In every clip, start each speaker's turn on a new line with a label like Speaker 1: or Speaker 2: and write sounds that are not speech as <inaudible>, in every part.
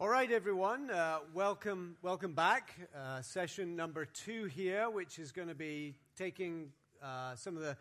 Speaker 1: All right, everyone. Uh, welcome, welcome back. Uh, session number two here, which is going to be taking uh, some of the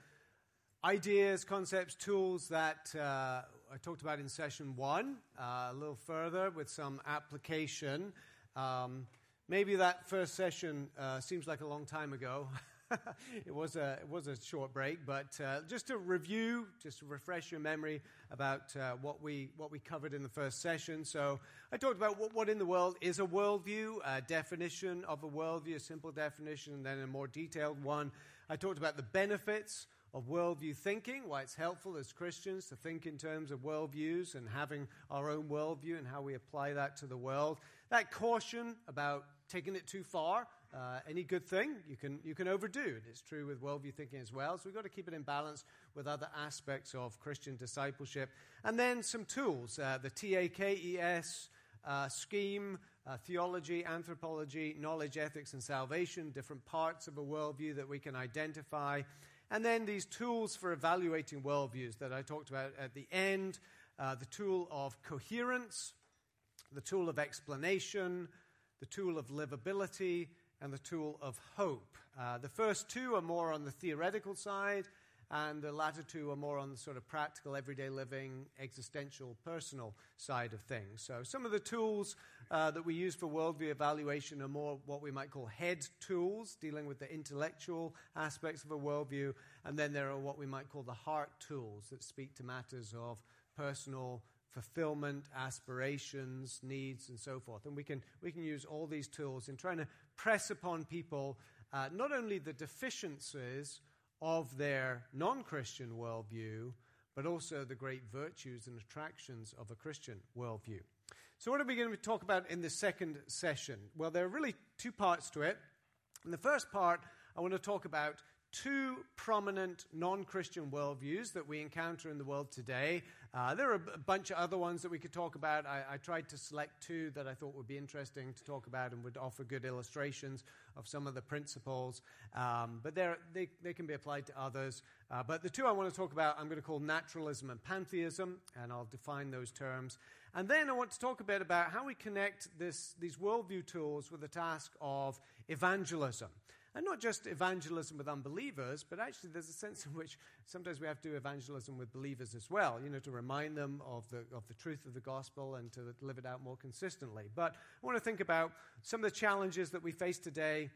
Speaker 1: ideas, concepts, tools that uh, I talked about in session one uh, a little further with some application. Um, maybe that first session uh, seems like a long time ago. <laughs> <laughs> it was a it was a short break, but uh, just to review, just to refresh your memory about uh, what we what we covered in the first session. So I talked about what, what in the world is a worldview, a definition of a worldview, a simple definition, and then a more detailed one. I talked about the benefits of worldview thinking, why it's helpful as Christians to think in terms of worldviews and having our own worldview and how we apply that to the world. That caution about taking it too far uh, any good thing you can, you can overdo. And it's true with worldview thinking as well. So we've got to keep it in balance with other aspects of Christian discipleship. And then some tools uh, the TAKES uh, scheme, uh, theology, anthropology, knowledge, ethics, and salvation, different parts of a worldview that we can identify. And then these tools for evaluating worldviews that I talked about at the end uh, the tool of coherence, the tool of explanation, the tool of livability, and the tool of hope. Uh, the first two are more on the theoretical side, and the latter two are more on the sort of practical, everyday living, existential, personal side of things. So, some of the tools uh, that we use for worldview evaluation are more what we might call head tools, dealing with the intellectual aspects of a worldview, and then there are what we might call the heart tools that speak to matters of personal fulfillment, aspirations, needs, and so forth. And we can, we can use all these tools in trying to press upon people uh, not only the deficiencies of their non Christian worldview, but also the great virtues and attractions of a Christian worldview. So, what are we going to talk about in the second session? Well, there are really two parts to it. In the first part, I want to talk about two prominent non Christian worldviews that we encounter in the world today. Uh, there are a bunch of other ones that we could talk about. I, I, tried to select two that I thought would be interesting to talk about and would offer good illustrations of some of the principles. Um, but they, they can be applied to others. Uh, but the two I want to talk about, I'm going to call naturalism and pantheism, and I'll define those terms. And then I want to talk a bit about how we connect this, these worldview tools with the task of evangelism. And not just evangelism with unbelievers, but actually there's a sense in which sometimes we have to do evangelism with believers as well, you know, to remind them of the, of the truth of the gospel and to live it out more consistently. But I want to think about some of the challenges that we face today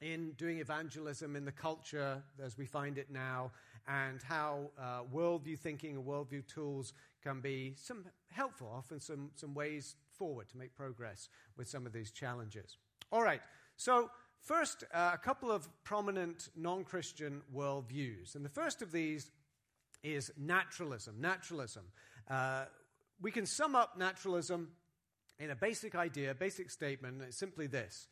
Speaker 1: in doing evangelism in the culture as we find it now, and how uh, worldview thinking and worldview tools can be some helpful, often some, some ways forward to make progress with some of these challenges. All right, so First, uh, a couple of prominent non Christian worldviews. And the first of these is naturalism. Naturalism. Uh, we can sum up naturalism in a basic idea, basic statement. It's simply this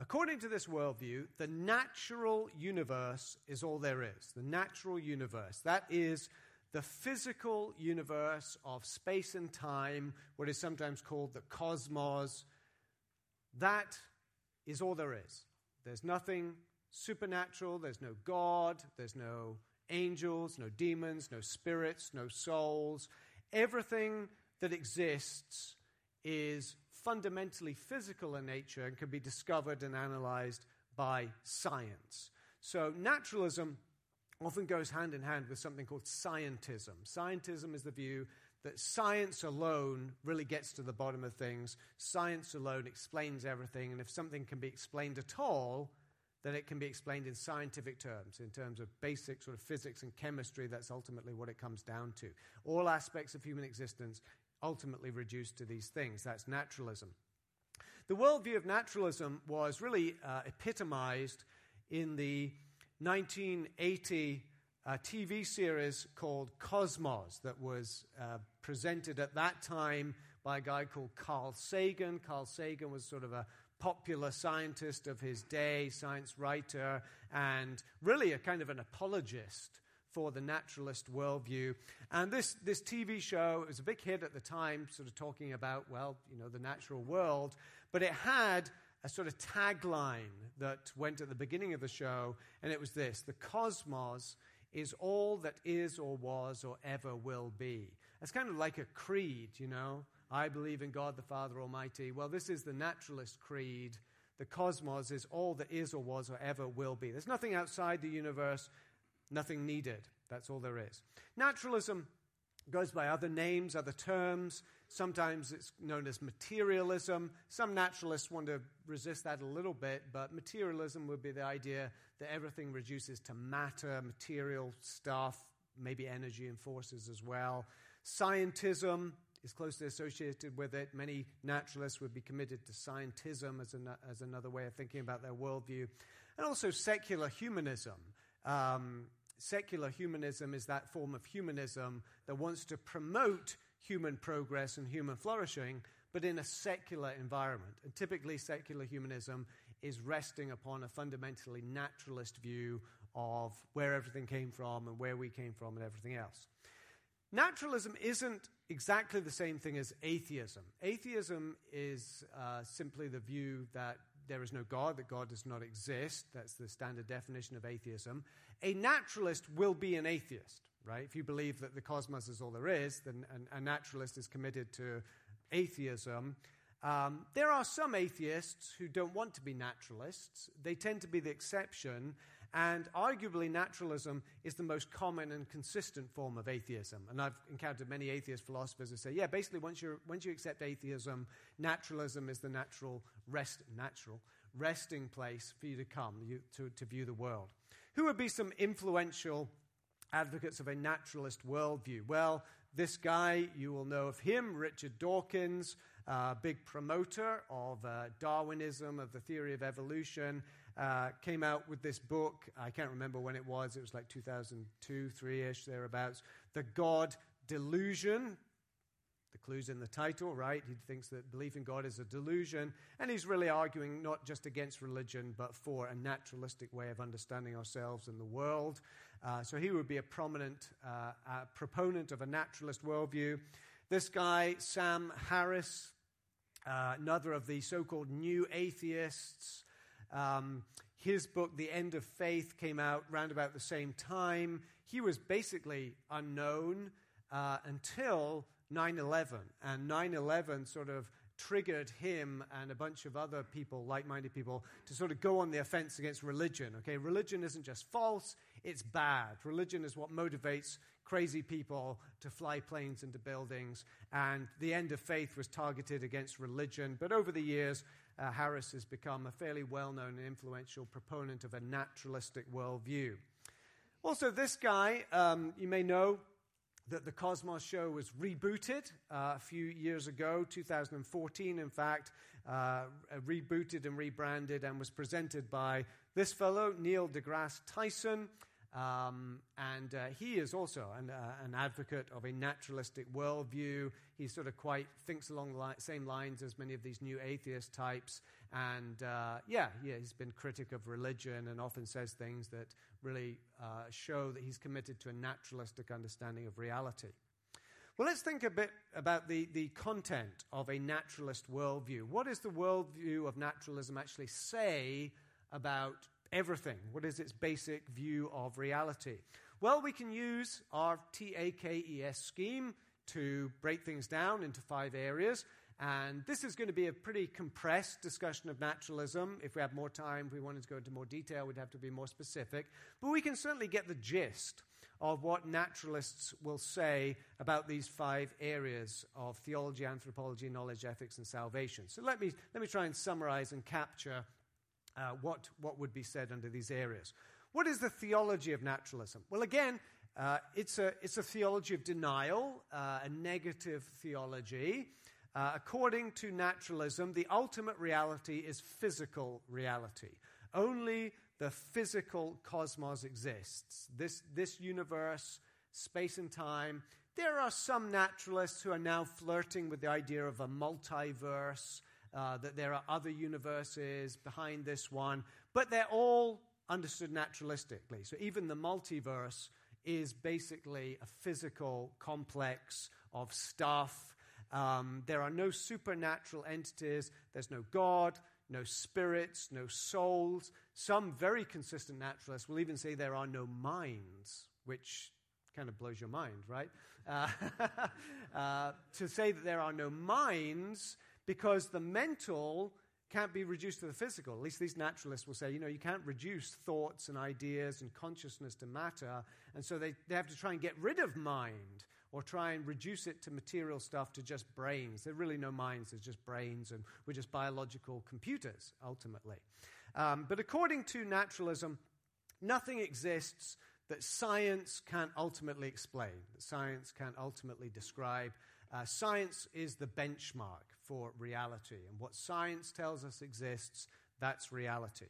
Speaker 1: According to this worldview, the natural universe is all there is. The natural universe. That is the physical universe of space and time, what is sometimes called the cosmos. That is all there is. There's nothing supernatural, there's no God, there's no angels, no demons, no spirits, no souls. Everything that exists is fundamentally physical in nature and can be discovered and analyzed by science. So, naturalism often goes hand in hand with something called scientism. Scientism is the view that science alone really gets to the bottom of things. Science alone explains everything, and if something can be explained at all, then it can be explained in scientific terms, in terms of basic sort of physics and chemistry. That's ultimately what it comes down to. All aspects of human existence ultimately reduced to these things. That's naturalism. The worldview of naturalism was really uh, epitomized in the 1980 a TV series called Cosmos that was uh, presented at that time by a guy called Carl Sagan. Carl Sagan was sort of a popular scientist of his day, science writer, and really a kind of an apologist for the naturalist worldview. And this, this TV show was a big hit at the time, sort of talking about, well, you know, the natural world, but it had a sort of tagline that went at the beginning of the show, and it was this The cosmos is all that is or was or ever will be. It's kind of like a creed, you know. I believe in God the Father Almighty. Well, this is the naturalist creed. The cosmos is all that is or was or ever will be. There's nothing outside the universe, nothing needed. That's all there is. Naturalism goes by other names, other terms. Sometimes it's known as materialism. Some naturalists want to resist that a little bit, but materialism would be the idea that everything reduces to matter, material stuff, maybe energy and forces as well. Scientism is closely associated with it. Many naturalists would be committed to scientism as, an, as another way of thinking about their worldview. And also secular humanism. Um, secular humanism is that form of humanism that wants to promote human progress and human flourishing, but in a secular environment. And typically, secular humanism is resting upon a fundamentally naturalist view of where everything came from and where we came from and everything else. Naturalism isn't exactly the same thing as atheism. Atheism is uh, simply the view that there is no God, that God does not exist. That's the standard definition of atheism. A naturalist will be an atheist, right? If you believe that the cosmos is all there is, then a naturalist is committed to atheism. Um, there are some atheists who don't want to be naturalists. They tend to be the exception, and arguably, naturalism is the most common and consistent form of atheism. And I've encountered many atheist philosophers who say, yeah, basically, once, you once you accept atheism, naturalism is the natural, rest, natural resting place for you to come, you, to, to view the world. Who would be some influential advocates of a naturalist worldview? Well, this guy, you will know of him, Richard Dawkins, uh, big promoter of uh, Darwinism, of the theory of evolution, uh, came out with this book. I can't remember when it was. It was like 2002, 3 ish, thereabouts. The God Delusion. The clue's in the title, right? He thinks that belief in God is a delusion. And he's really arguing not just against religion, but for a naturalistic way of understanding ourselves and the world. Uh, so he would be a prominent uh, proponent of a naturalist worldview. This guy, Sam Harris, uh, another of the so called new atheists, um, his book, The End of Faith, came out round about the same time. He was basically unknown uh, until 9 11. And 9 11 sort of triggered him and a bunch of other people, like minded people, to sort of go on the offense against religion. Okay, religion isn't just false, it's bad. Religion is what motivates crazy people to fly planes into buildings. And the end of faith was targeted against religion. But over the years, uh, Harris has become a fairly well known and influential proponent of a naturalistic worldview. Also, this guy, um, you may know that the Cosmos show was rebooted uh, a few years ago, 2014, in fact, uh, rebooted and rebranded and was presented by this fellow, Neil deGrasse Tyson. Um, and uh, he is also an, uh, an, advocate of a naturalistic worldview. He sort of quite thinks along the li- same lines as many of these new atheist types. And uh, yeah, yeah, he's been critic of religion and often says things that really uh, show that he's committed to a naturalistic understanding of reality. Well, let's think a bit about the, the content of a naturalist worldview. What does the worldview of naturalism actually say about everything? What is its basic view of reality? Well, we can use our TAKES scheme to break things down into five areas. And this is going to be a pretty compressed discussion of naturalism. If we had more time, if we wanted to go into more detail, we'd have to be more specific. But we can certainly get the gist of what naturalists will say about these five areas of theology, anthropology, knowledge, ethics, and salvation. So let me, let me try and summarize and capture uh, what, what would be said under these areas. What is the theology of naturalism? Well, again, uh, it's, a, it's a theology of denial, uh, a negative theology. Uh, according to naturalism, the ultimate reality is physical reality. Only the physical cosmos exists. This, this universe, space and time. There are some naturalists who are now flirting with the idea of a multiverse, uh, that there are other universes behind this one, but they're all understood naturalistically. So even the multiverse is basically a physical complex of stuff. Um, there are no supernatural entities, there's no God, no spirits, no souls. Some very consistent naturalists will even say there are no minds, which kind of blows your mind, right? Uh, <laughs> uh, to say that there are no minds because the mental can't be reduced to the physical. At least these naturalists will say, you know, you can't reduce thoughts and ideas and consciousness to matter. And so they, they have to try and get rid of mind or try and reduce it to material stuff to just brains. There are really no minds, there's just brains, and we're just biological computers, ultimately. Um, but according to naturalism, nothing exists that science can't ultimately explain, that science can't ultimately describe. Uh, science is the benchmark for reality, and what science tells us exists, that's reality.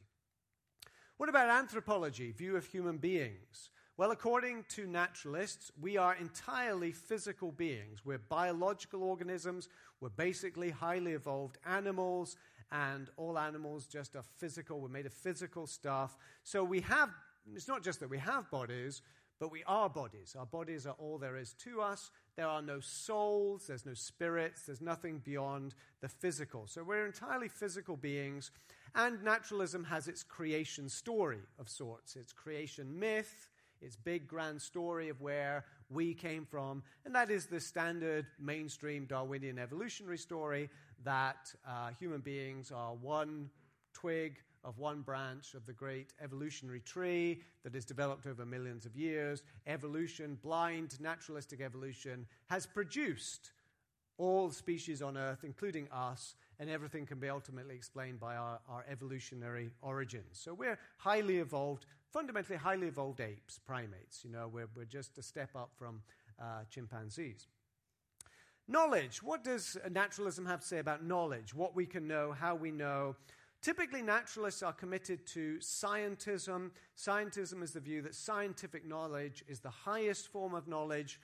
Speaker 1: What about anthropology, view of human beings? Well, according to naturalists, we are entirely physical beings. We're biological organisms. We're basically highly evolved animals, and all animals just are physical. We're made of physical stuff. So we have, it's not just that we have bodies, but we are bodies. Our bodies are all there is to us. There are no souls, there's no spirits, there's nothing beyond the physical. So we're entirely physical beings. And naturalism has its creation story of sorts, its creation myth, its big grand story of where we came from. And that is the standard mainstream Darwinian evolutionary story that uh, human beings are one twig of one branch of the great evolutionary tree that has developed over millions of years. Evolution, blind naturalistic evolution, has produced all species on Earth, including us, and everything can be ultimately explained by our, our evolutionary origins. So we're highly evolved, fundamentally highly evolved apes, primates. You know, we're, we're just a step up from uh, chimpanzees. Knowledge. What does naturalism have to say about knowledge? What we can know, how we know. Typically, naturalists are committed to scientism. Scientism is the view that scientific knowledge is the highest form of knowledge.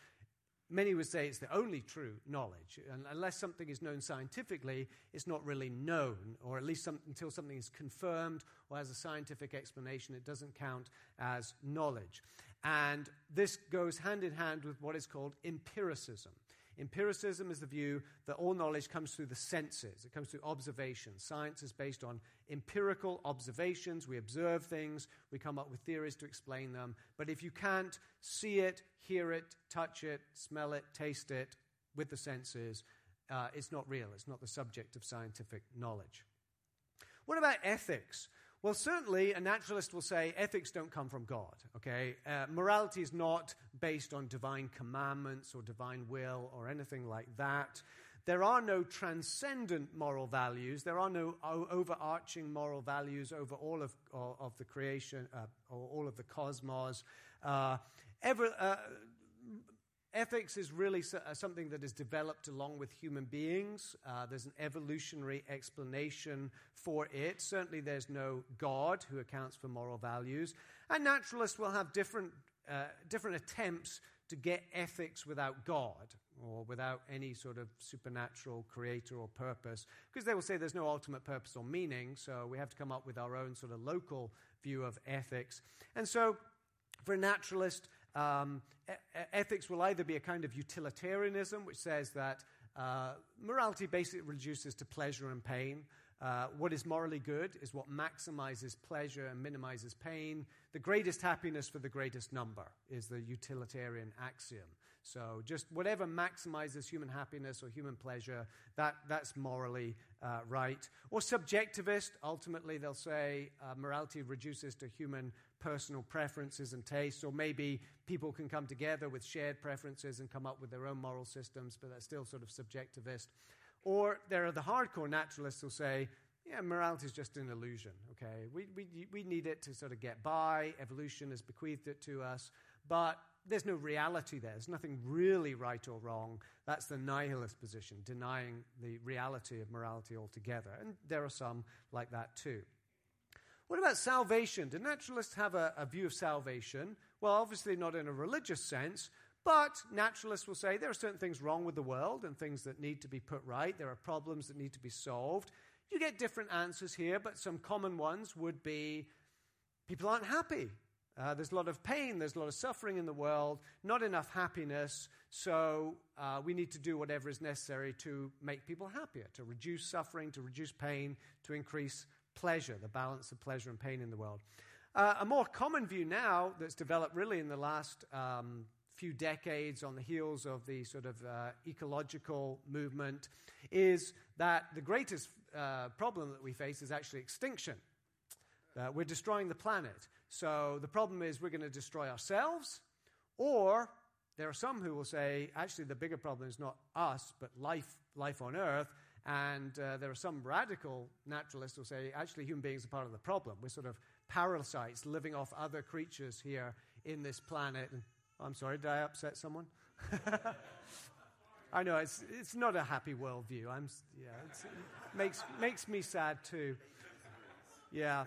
Speaker 1: Many would say it's the only true knowledge. And unless something is known scientifically, it's not really known, or at least some, until something is confirmed or has a scientific explanation, it doesn't count as knowledge. And this goes hand in hand with what is called empiricism. Empiricism is the view that all knowledge comes through the senses, it comes through observation. Science is based on empirical observations. We observe things, we come up with theories to explain them. But if you can't see it, hear it, touch it, smell it, taste it with the senses, uh, it's not real. It's not the subject of scientific knowledge. What about ethics? Well, certainly a naturalist will say ethics don't come from God, okay? Uh, morality is not based on divine commandments or divine will or anything like that. There are no transcendent moral values. There are no overarching moral values over all of, of the creation uh, or all of the cosmos. Uh, ever, uh, ethics is really uh, something that is developed along with human beings. Uh, there's an evolutionary explanation for it. Certainly, there's no God who accounts for moral values. And naturalists will have different, uh, different attempts to get ethics without God or without any sort of supernatural creator or purpose, because they will say there's no ultimate purpose or meaning, so we have to come up with our own sort of local view of ethics. And so, for a naturalist, um, e- ethics will either be a kind of utilitarianism, which says that uh, morality basically reduces to pleasure and pain. Uh, what is morally good is what maximizes pleasure and minimizes pain. The greatest happiness for the greatest number is the utilitarian axiom. So, just whatever maximizes human happiness or human pleasure, that, that's morally uh, right. Or subjectivist, ultimately, they'll say uh, morality reduces to human personal preferences and tastes, or maybe people can come together with shared preferences and come up with their own moral systems, but that's still sort of subjectivist. Or there are the hardcore naturalists who say, yeah, morality is just an illusion, okay? We, we, we need it to sort of get by. Evolution has bequeathed it to us, but there's no reality there. There's nothing really right or wrong. That's the nihilist position, denying the reality of morality altogether. And there are some like that too. What about salvation? Do naturalists have a, a, view of salvation? Well, obviously not in a religious sense, but naturalists will say there are certain things wrong with the world and things that need to be put right. There are problems that need to be solved. You get different answers here, but some common ones would be people aren't happy. Uh, there's a lot of pain, there's a lot of suffering in the world, not enough happiness, so uh, we need to do whatever is necessary to make people happier, to reduce suffering, to reduce pain, to increase pleasure, the balance of pleasure and pain in the world. Uh, a more common view now that's developed really in the last um, few decades on the heels of the sort of uh, ecological movement is that the greatest uh, problem that we face is actually extinction. Uh, we're destroying the planet. So the problem is we're going to destroy ourselves, or there are some who will say, actually, the bigger problem is not us, but life, life on Earth. And uh, there are some radical naturalists who say, actually, human beings are part of the problem. We're sort of parasites living off other creatures here in this planet. And, I'm sorry, did I upset someone? <laughs> I know it's, it's not a happy worldview. I'm, yeah, it makes, makes me sad too. Yeah.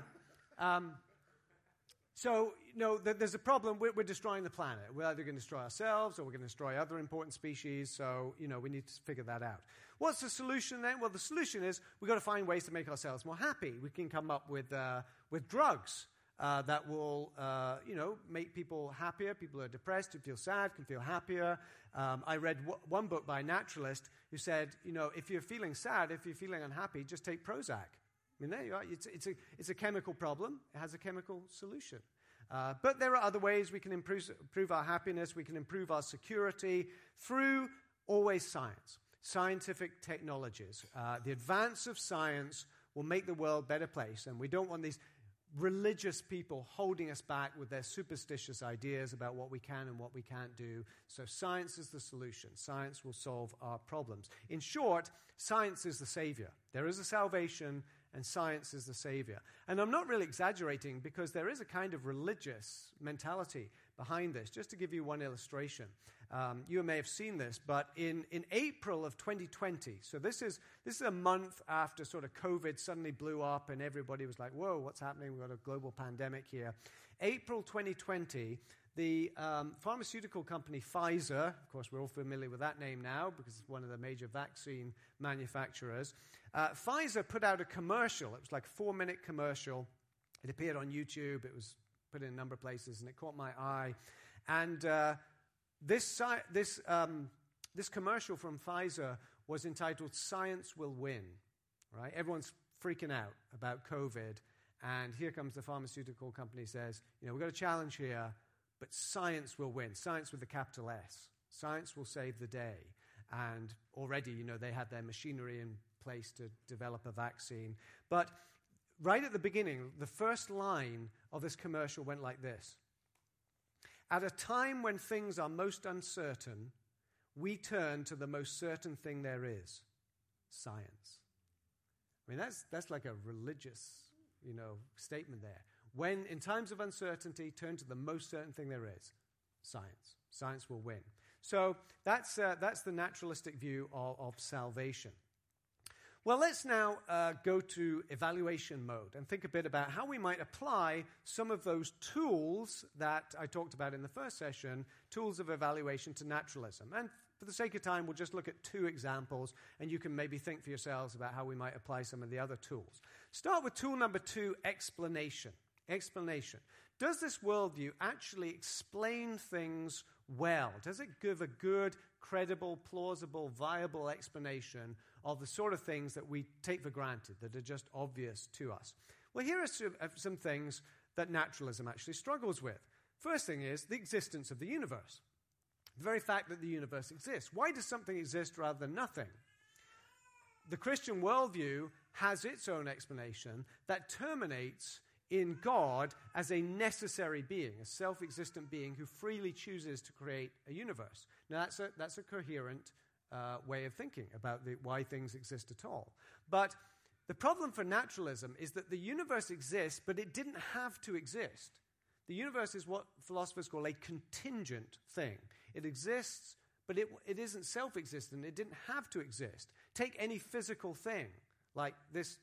Speaker 1: Um, so, know, there's a problem. We're, we're, destroying the planet. We're either going to destroy ourselves or we're going to destroy other important species. So, you know, we need to figure that out. What's the solution then? Well, the solution is we've got to find ways to make ourselves more happy. We can come up with, uh, with drugs uh, that will, uh, you know, make people happier. People who are depressed, who feel sad, can feel happier. Um, I read w- one book by a naturalist who said, you know, if you're feeling sad, if you're feeling unhappy, just take Prozac. I mean, there you are. It's, it's, a, it's a chemical problem, it has a chemical solution. Uh, but there are other ways we can improve, improve our happiness, we can improve our security through always science, scientific technologies. Uh, the advance of science will make the world a better place, and we don't want these religious people holding us back with their superstitious ideas about what we can and what we can't do. So, science is the solution. Science will solve our problems. In short, science is the savior. There is a salvation, and science is the savior. And I'm not really exaggerating because there is a kind of religious mentality behind this. Just to give you one illustration, um, you may have seen this, but in, in April of 2020, so this is, this is a month after sort of COVID suddenly blew up and everybody was like, whoa, what's happening? We've got a global pandemic here. April 2020, the um, pharmaceutical company Pfizer, of course, we're all familiar with that name now because it's one of the major vaccine manufacturers. Uh, Pfizer put out a commercial. It was like a four minute commercial. It appeared on YouTube. It was put in a number of places, and it caught my eye. And uh, this, this, um, this commercial from Pfizer was entitled Science Will Win. Right? Everyone's freaking out about COVID. And here comes the pharmaceutical company says, you know, we've got a challenge here but science will win. Science with a capital S. Science will save the day. And already, you know, they had their machinery in place to develop a vaccine. But right at the beginning, the first line of this commercial went like this At a time when things are most uncertain, we turn to the most certain thing there is science. I mean, that's, that's like a religious, you know, statement there. When, in times of uncertainty, turn to the most certain thing there is science. Science will win. So that's, uh, that's the naturalistic view of, of salvation. Well, let's now uh, go to evaluation mode and think a bit about how we might apply some of those tools that I talked about in the first session, tools of evaluation to naturalism. And for the sake of time, we'll just look at two examples, and you can maybe think for yourselves about how we might apply some of the other tools. Start with tool number two explanation explanation. Does this worldview actually explain things well? Does it give a good, credible, plausible, viable explanation of the sort of things that we take for granted, that are just obvious to us? Well, here are some, uh, some things that naturalism actually struggles with. First thing is the existence of the universe. The very fact that the universe exists. Why does something exist rather than nothing? The Christian worldview has its own explanation that terminates in God as a necessary being, a self existent being who freely chooses to create a universe. Now, that's a, that's a coherent uh, way of thinking about the, why things exist at all. But the problem for naturalism is that the universe exists, but it didn't have to exist. The universe is what philosophers call a contingent thing. It exists, but it, it isn't self existent. It didn't have to exist. Take any physical thing, like this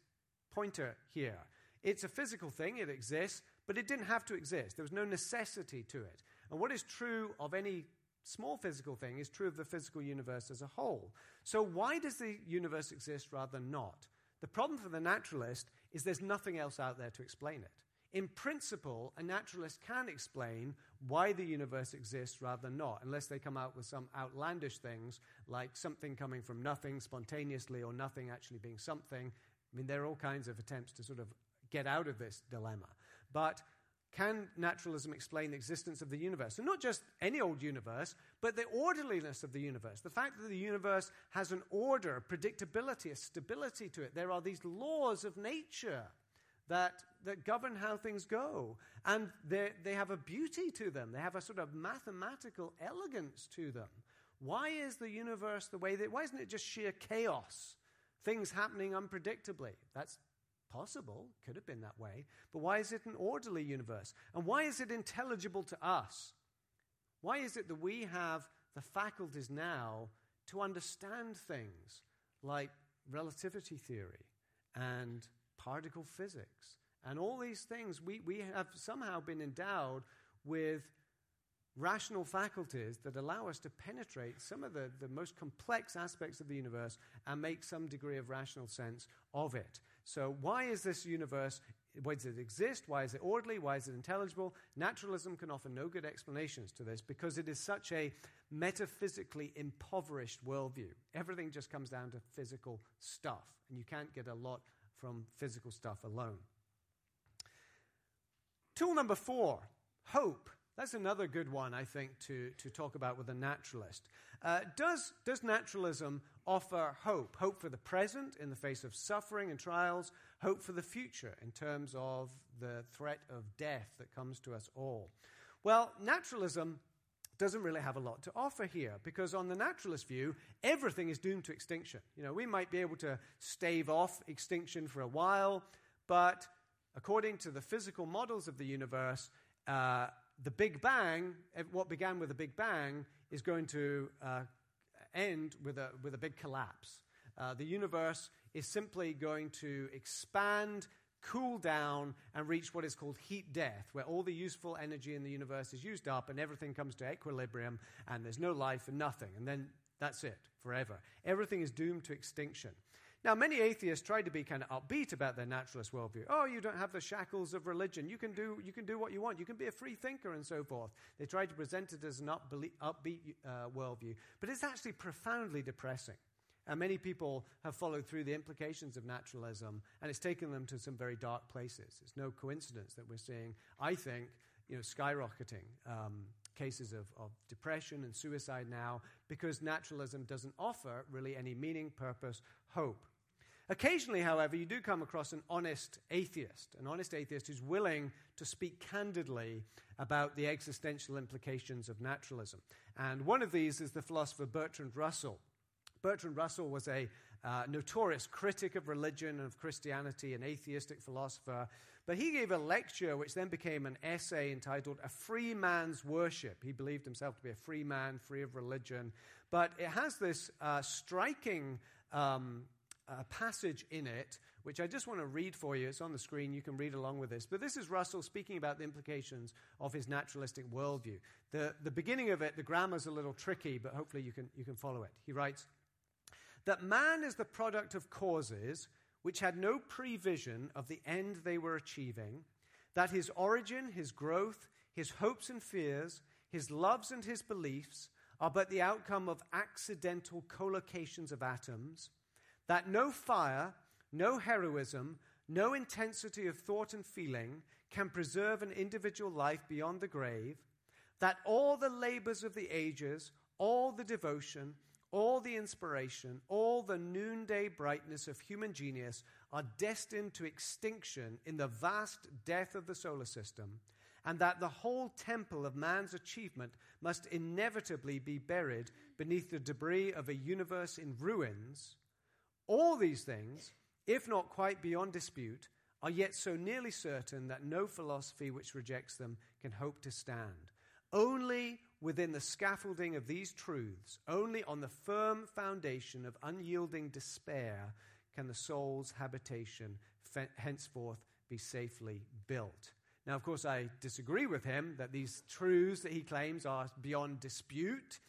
Speaker 1: pointer here. It's a physical thing, it exists, but it didn't have to exist. There was no necessity to it. And what is true of any small physical thing is true of the physical universe as a whole. So, why does the universe exist rather than not? The problem for the naturalist is there's nothing else out there to explain it. In principle, a naturalist can explain why the universe exists rather than not, unless they come out with some outlandish things like something coming from nothing spontaneously or nothing actually being something. I mean, there are all kinds of attempts to sort of get out of this dilemma. But Can naturalism explain the existence of the universe? And not just any old universe, but the orderliness of the universe. The fact that the universe has an order, a predictability, a stability to it. There are these laws of nature that, that govern how things go. And they have a beauty to them, they have a sort of mathematical elegance to them. Why is the universe the way that, why isn't it just sheer chaos? Things happening unpredictably. That's Possible, could have been that way. But why is it an orderly universe? And why is it intelligible to us? Why is it that we have the faculties now to understand things like relativity theory and particle physics and all these things? We, we have somehow been endowed with rational faculties that allow us to penetrate some of the, the most complex aspects of the universe and make some degree of rational sense of it. So, why is this universe? Why does it exist? Why is it orderly? Why is it intelligible? Naturalism can offer no good explanations to this because it is such a metaphysically impoverished worldview. Everything just comes down to physical stuff, and you can't get a lot from physical stuff alone. Tool number four hope. That's another good one, I think, to, to talk about with a naturalist. Uh, does, does naturalism offer hope? Hope for the present in the face of suffering and trials, hope for the future in terms of the threat of death that comes to us all. Well, naturalism doesn't really have a lot to offer here because on the naturalist view everything is doomed to extinction you know we might be able to stave off extinction for a while but according to the physical models of the universe uh, the Big Bang, what began with the Big Bang, is going to uh, end with a, with a big collapse. Uh, the universe is simply going to expand, cool down, and reach what is called heat death, where all the useful energy in the universe is used up and everything comes to equilibrium and there's no life and nothing. And then that's it, forever. Everything is doomed to extinction. Now, many atheists try to be kind of upbeat about their naturalist worldview. Oh, you don't have the shackles of religion. You can do, you can do what you want. You can be a free thinker and so forth. They try to present it as an upbeat uh, worldview. But it's actually profoundly depressing. And many people have followed through the implications of naturalism, and it's taken them to some very dark places. It's no coincidence that we're seeing, I think, you know, skyrocketing um, cases of, of depression and suicide now because naturalism doesn't offer really any meaning, purpose, hope. Occasionally, however, you do come across an honest atheist, an honest atheist who's willing to speak candidly about the existential implications of naturalism. And one of these is the philosopher Bertrand Russell. Bertrand Russell was a uh, notorious critic of religion and of Christianity, an atheistic philosopher. But he gave a lecture which then became an essay entitled A Free Man's Worship. He believed himself to be a free man, free of religion. But it has this uh, striking um, a passage in it, which I just want to read for you. It's on the screen. You can read along with this. But this is Russell speaking about the implications of his naturalistic worldview. The, the beginning of it, the grammar's a little tricky, but hopefully you can, you can follow it. He writes that man is the product of causes which had no prevision of the end they were achieving, that his origin, his growth, his hopes and fears, his loves and his beliefs are but the outcome of accidental collocations of atoms that no fire, no heroism, no intensity of thought and feeling can preserve an individual life beyond the grave, that all the labors of the ages, all the devotion, all the inspiration, all the noonday brightness of human genius are destined to extinction in the vast death of the solar system, and that the whole temple of man's achievement must inevitably be buried beneath the debris of a universe in ruins all these things, if not quite beyond dispute, are yet so nearly certain that no philosophy which rejects them can hope to stand. Only within the scaffolding of these truths, only on the firm foundation of unyielding despair, can the soul's habitation henceforth be safely built. Now, of course, I disagree with him that these truths that he claims are beyond dispute.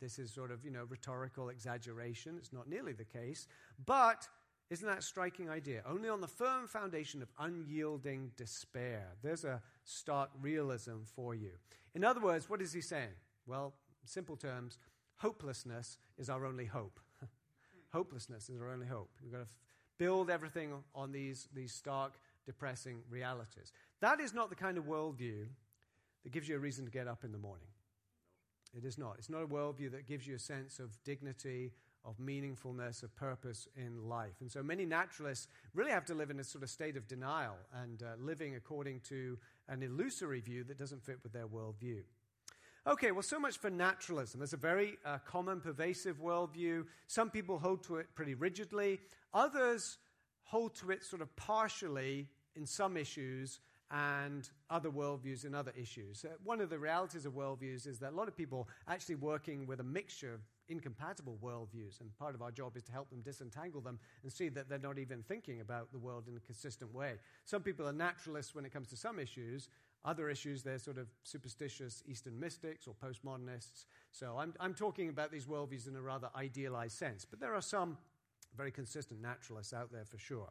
Speaker 1: This is sort of, you know, rhetorical exaggeration. It's not nearly the case. But isn't that a striking idea? Only on the firm foundation of unyielding despair. There's a stark realism for you. In other words, what is he saying? Well, simple terms, hopelessness is our only hope. <laughs> hopelessness is our only hope. We've got to f- build everything on these, these stark depressing realities. That is not the kind of worldview that gives you a reason to get up in the morning. It is not. It's not a worldview that gives you a sense of dignity, of meaningfulness, of purpose in life. And so many naturalists really have to live in a sort of state of denial and uh, living according to an illusory view that doesn't fit with their worldview. Okay, well, so much for naturalism. It's a very uh, common, pervasive worldview. Some people hold to it pretty rigidly, others hold to it sort of partially in some issues and other worldviews and other issues. Uh, one of the realities of worldviews is that a lot of people are actually working with a mixture of incompatible worldviews, and part of our job is to help them disentangle them and see that they're not even thinking about the world in a consistent way. Some people are naturalists when it comes to some issues. Other issues, they're sort of superstitious Eastern mystics or postmodernists. So I'm, I'm talking about these worldviews in a rather idealized sense. But there are some very consistent naturalists out there for sure.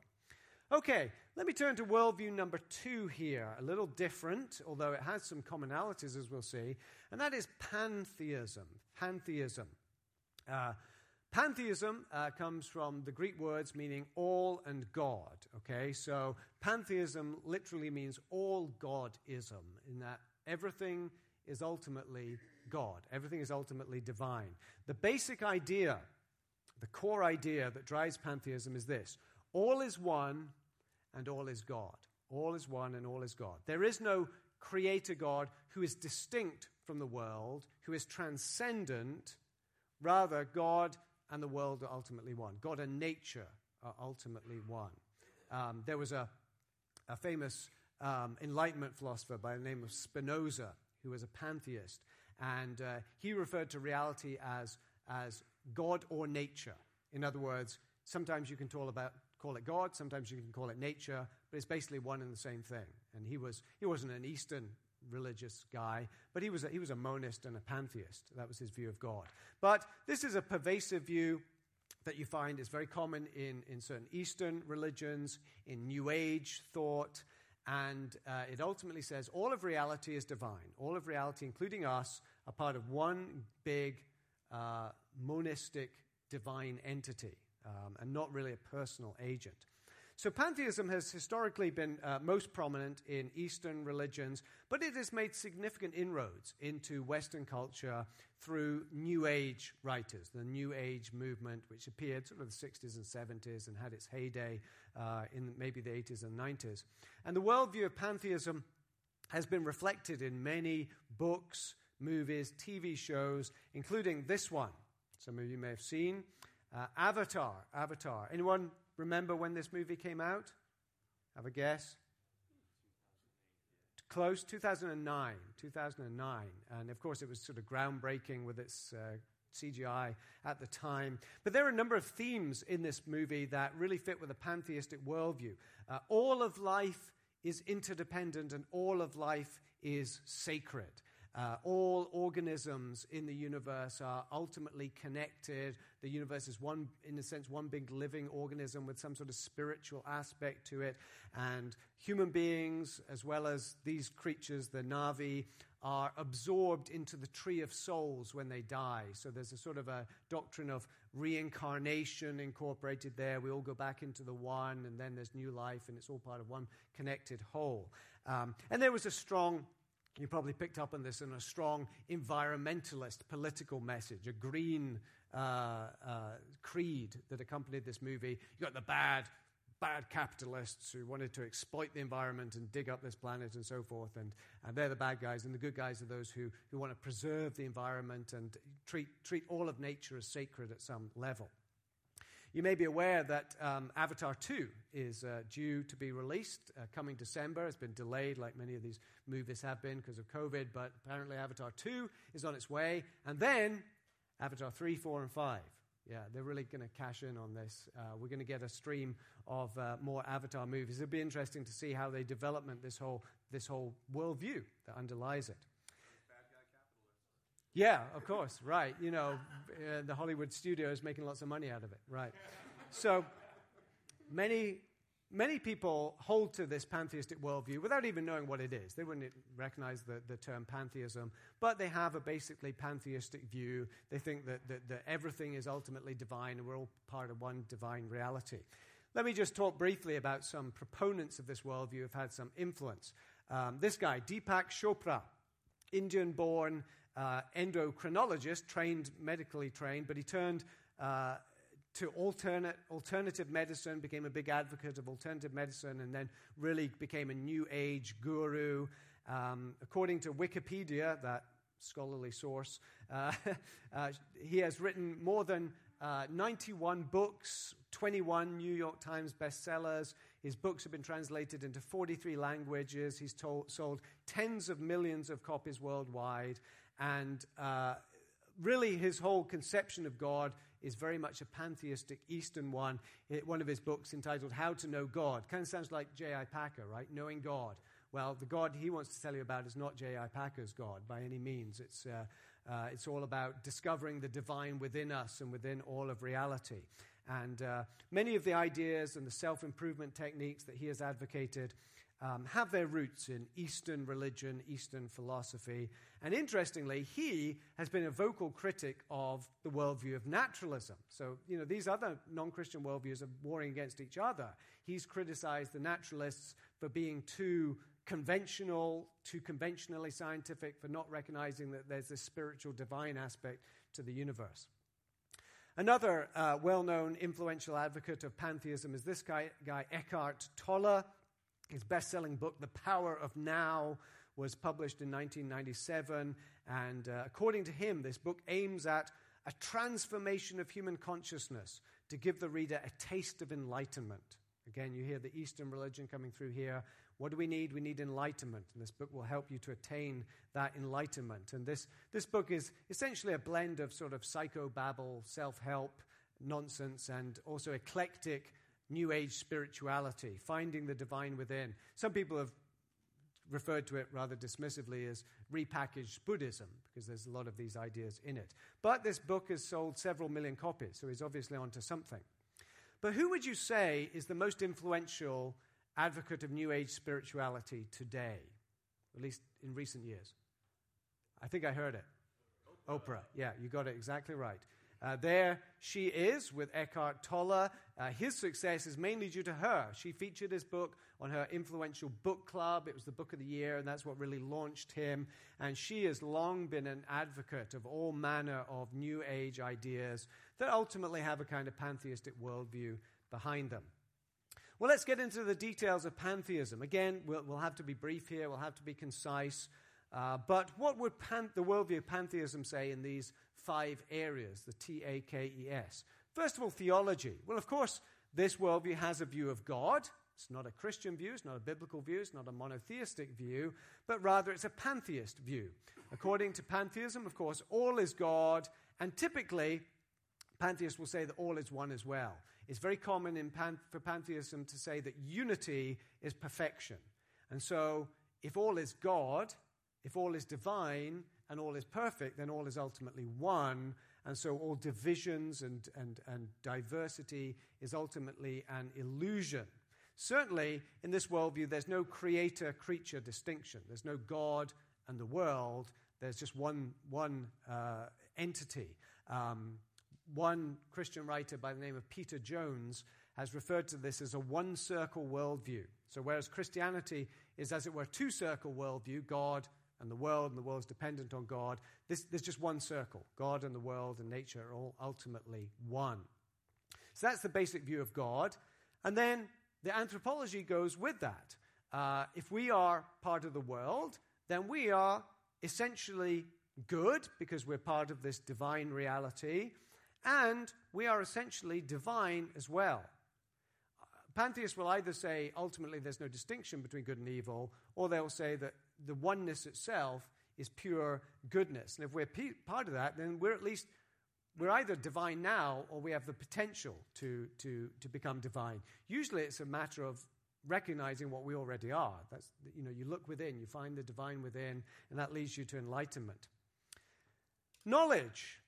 Speaker 1: Okay, let me turn to worldview number two here. A little different, although it has some commonalities, as we'll see, and that is pantheism. Pantheism. Uh, pantheism uh, comes from the Greek words meaning all and God. Okay, so pantheism literally means all Godism, in that everything is ultimately God, everything is ultimately divine. The basic idea, the core idea that drives pantheism is this all is one and all is God. All is one and all is God. There is no creator God who is distinct from the world, who is transcendent. Rather, God and the world are ultimately one. God and nature are ultimately one. Um, there was a, a famous um, Enlightenment philosopher by the name of Spinoza who was a pantheist, and uh, he referred to reality as, as God or nature. In other words, sometimes you can talk about, call it God, sometimes you can call it nature, but it's basically one and the same thing. And he, was, he wasn't an Eastern religious guy, but he was, a, he was a monist and a pantheist. That was his view of God. But this is a pervasive view that you find is very common in, in certain Eastern religions, in New Age thought, and uh, it ultimately says all of reality is divine. All of reality, including us, are part of one big uh, monistic divine entity um, and not really a personal agent. So, pantheism has historically been uh, most prominent in Eastern religions, but it has made significant inroads into Western culture through New Age writers, the New Age movement, which appeared sort of the 60s and 70s and had its heyday uh, in maybe the 80s and 90s. And the worldview of pantheism has been reflected in many books, movies, TV shows, including this one. Some of you may have seen. Uh, Avatar. Avatar. Anyone remember when this movie came out? Have a guess? Close, 2009. 2009. And of course, it was sort of groundbreaking with its uh, CGI at the time. But there are a number of themes in this movie that really fit with a pantheistic worldview. Uh, all of life is interdependent and all of life is sacred. Uh, all organisms in the universe are ultimately connected. The universe is one, in a sense, one big living organism with some sort of spiritual aspect to it. And human beings, as well as these creatures, the Na'vi, are absorbed into the tree of souls when they die. So there's a sort of a doctrine of reincarnation incorporated there. We all go back into the one, and then there's new life, and it's all part of one connected whole. Um, and there was a strong you probably picked up on this in a strong environmentalist political message, a green uh, uh, creed that accompanied this movie. You got the bad, bad capitalists who wanted to exploit the environment and dig up this planet and so forth, and, and they're the bad guys, and the good guys are those who, who want to preserve the environment and treat, treat all of nature as sacred at some level. You may be aware that um, Avatar 2 is uh, due to be released uh, coming December. It's been delayed, like many of these movies have been because of COVID, but apparently Avatar 2 is on its way. And then Avatar 3, 4, and 5. Yeah, they're really going to cash in on this. Uh, we're going to get a stream of uh, more Avatar movies. It'll be interesting to see how they develop this whole, this whole worldview that underlies it. Yeah, of course, right. You know, the Hollywood studio is making lots of money out of it, right. So many, many people hold to this pantheistic worldview without even knowing what it is. They wouldn't recognize the, the term pantheism, but they have a basically pantheistic view. They think that, that, that everything is ultimately divine and we're all part of one divine reality. Let me just talk briefly about some proponents of this worldview who have had some influence. Um, this guy, Deepak Chopra, Indian born uh, endocrinologist, trained, medically trained, but he turned uh, to alternate, alternative medicine, became a big advocate of alternative medicine, and then really became a new age guru. Um, according to Wikipedia, that scholarly source, uh, <laughs> uh, he has written more than uh, 91 books, 21 New York Times bestsellers. His books have been translated into 43 languages. He's told, sold tens of millions of copies worldwide. And uh, really, his whole conception of God is very much a pantheistic Eastern one. One of his books entitled How to Know God. Kind of sounds like J.I. Packer, right? Knowing God. Well, the God he wants to tell you about is not J.I. Packer's God by any means. It's, uh, uh, it's all about discovering the divine within us and within all of reality. And uh, many of the ideas and the self improvement techniques that he has advocated um, have their roots in Eastern religion, Eastern philosophy. And interestingly, he has been a vocal critic of the worldview of naturalism. So, you know, these other non Christian worldviews are warring against each other. He's criticized the naturalists for being too conventional, too conventionally scientific, for not recognizing that there's this spiritual divine aspect to the universe. Another uh, well known influential advocate of pantheism is this guy, guy Eckhart Tolle. His best selling book, The Power of Now, was published in 1997. And uh, according to him, this book aims at a transformation of human consciousness to give the reader a taste of enlightenment. Again, you hear the Eastern religion coming through here. What do we need? We need enlightenment. And this book will help you to attain that enlightenment. And this, this book is essentially a blend of sort of psychobabble, self help nonsense, and also eclectic New Age spirituality, finding the divine within. Some people have referred to it rather dismissively as repackaged Buddhism, because there's a lot of these ideas in it. But this book has sold several million copies, so he's obviously onto something. But who would you say is the most influential advocate of New Age spirituality today, at least in recent years? I think I heard it. Oprah. Oprah. Yeah, you got it exactly right. Uh, there she is with Eckhart Tolle. Uh, his success is mainly due to her. She featured his book on her influential book club. It was the book of the year, and that's what really launched him. And she has long been an advocate of all manner of New Age ideas that ultimately have a kind of pantheistic worldview behind them. Well, let's get into the details of pantheism. Again, we'll, we'll have to be brief here, we'll have to be concise. Uh, but what would pan- the worldview of pantheism say in these five areas, the T A K E S? First of all, theology. Well, of course, this worldview has a view of God. It's not a Christian view, it's not a biblical view, it's not a monotheistic view, but rather it's a pantheist view. According to pantheism, of course, all is God, and typically, pantheists will say that all is one as well. It's very common pan- for pantheism to say that unity is perfection. And so, if all is God, if all is divine and all is perfect, then all is ultimately one. And so all divisions and, and, and diversity is ultimately an illusion. Certainly, in this worldview, there's no creator creature distinction. There's no God and the world. There's just one, one uh, entity. Um, one Christian writer by the name of Peter Jones has referred to this as a one circle worldview. So, whereas Christianity is, as it were, two circle worldview God and the world, and the world is dependent on God. This, there's just one circle. God and the world and nature are all ultimately one. So that's the basic view of God. And then the anthropology goes with that. Uh, if we are part of the world, then we are essentially good because we're part of this divine reality, and we are essentially divine as well. Pantheists will either say ultimately there's no distinction between good and evil, or they'll say that the oneness itself is pure goodness. And if we're part of that, then we're at least we're either divine now or we have the potential to, to, to become divine. Usually it's a matter of recognizing what we already are. That's, you know, you look within, you find the divine within, and that leads you to enlightenment. Knowledge.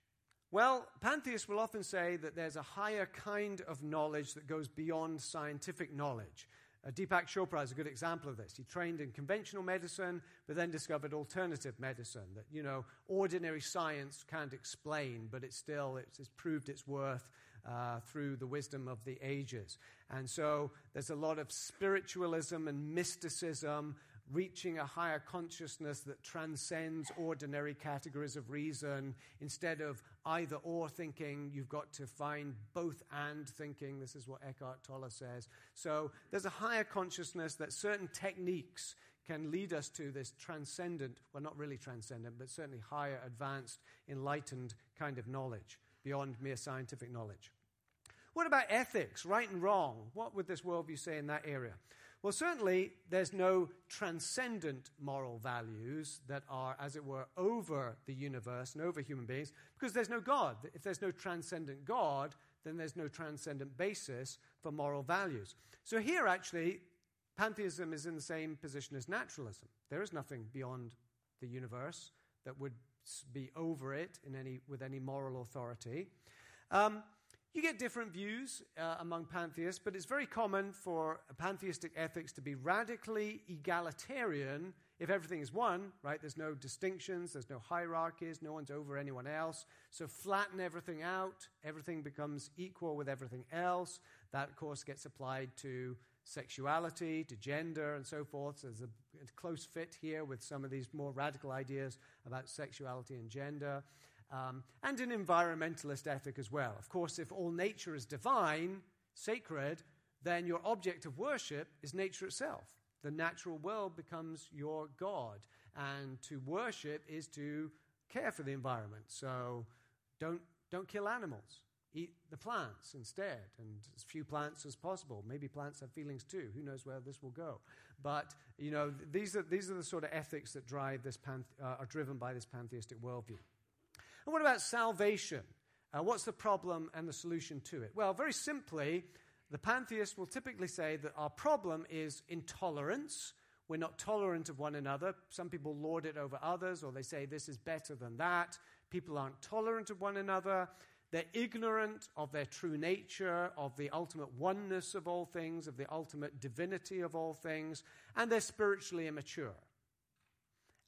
Speaker 1: Well, pantheists will often say that there's a higher kind of knowledge that goes beyond scientific knowledge. Deepak Chopra is a good example of this. He trained in conventional medicine, but then discovered alternative medicine that, you know, ordinary science can't explain, but it's still, it's, it's proved its worth uh, through the wisdom of the ages. And so there's a lot of spiritualism and mysticism reaching a higher consciousness that transcends ordinary categories of reason. Instead of either or thinking, you've got to find both and thinking. This is what Eckhart Tolle says. So there's a higher consciousness that certain techniques can lead us to this transcendent, well, not really transcendent, but certainly higher, advanced, enlightened kind of knowledge beyond mere scientific knowledge. What about ethics, right and wrong? What would this worldview say in that area? Well, certainly there's no transcendent moral values that are, as it were, over the universe and over human beings because there's no God. If there's no transcendent God, then there's no transcendent basis for moral values. So here, actually, pantheism is in the same position as naturalism. There is nothing beyond the universe that would be over it in any, with any moral authority. Um, you get different views uh, among pantheists, but it's very common for pantheistic ethics to be radically egalitarian if everything is one, right? There's no distinctions, there's no hierarchies, no one's over anyone else. So flatten everything out, everything becomes equal with everything else. That, of course, gets applied to sexuality, to gender, and so forth. So there's a, a close fit here with some of these more radical ideas about sexuality and gender um, and an environmentalist ethic as well. Of course, if all nature is divine, sacred, then your object of worship is nature itself. The natural world becomes your God. And to worship is to care for the environment. So don't, don't kill animals. Eat the plants instead, and as few plants as possible. Maybe plants have feelings too. Who knows where this will go? But you know, these are these are the sort of ethics that drive this panth- uh, are driven by this pantheistic worldview. And what about salvation? Uh, what's the problem and the solution to it? Well, very simply, the pantheist will typically say that our problem is intolerance. We're not tolerant of one another. Some people lord it over others, or they say this is better than that. People aren't tolerant of one another. They're ignorant of their true nature, of the ultimate oneness of all things, of the ultimate divinity of all things, and they're spiritually immature.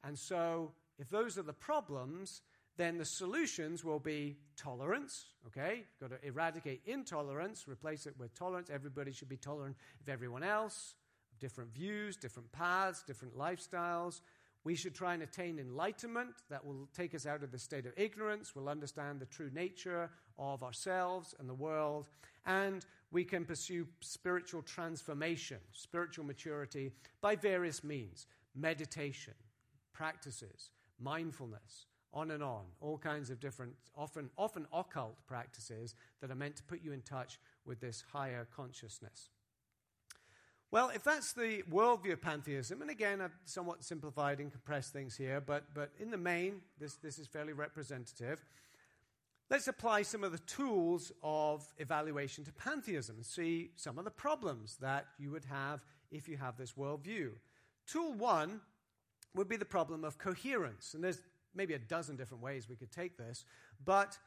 Speaker 1: And so, if those are the problems, then the solutions will be tolerance, okay? You've Got to eradicate intolerance, replace it with tolerance. Everybody should be tolerant of everyone else, different views, different paths, different lifestyles. We should try and attain enlightenment that will take us out of the state of ignorance. We'll understand the true nature of ourselves and the world. And we can pursue spiritual transformation, spiritual maturity by various means meditation, practices, mindfulness, on and on, all kinds of different, often, often occult practices that are meant to put you in touch with this higher consciousness. Well, if that's the worldview of pantheism, and again, I've somewhat simplified and compressed things here, but, but in the main, this, this is fairly representative. Let's apply some of the tools of evaluation to pantheism and see some of the problems that you would have if you have this worldview. Tool one would be the problem of coherence. And there's maybe a dozen different ways we could take this, but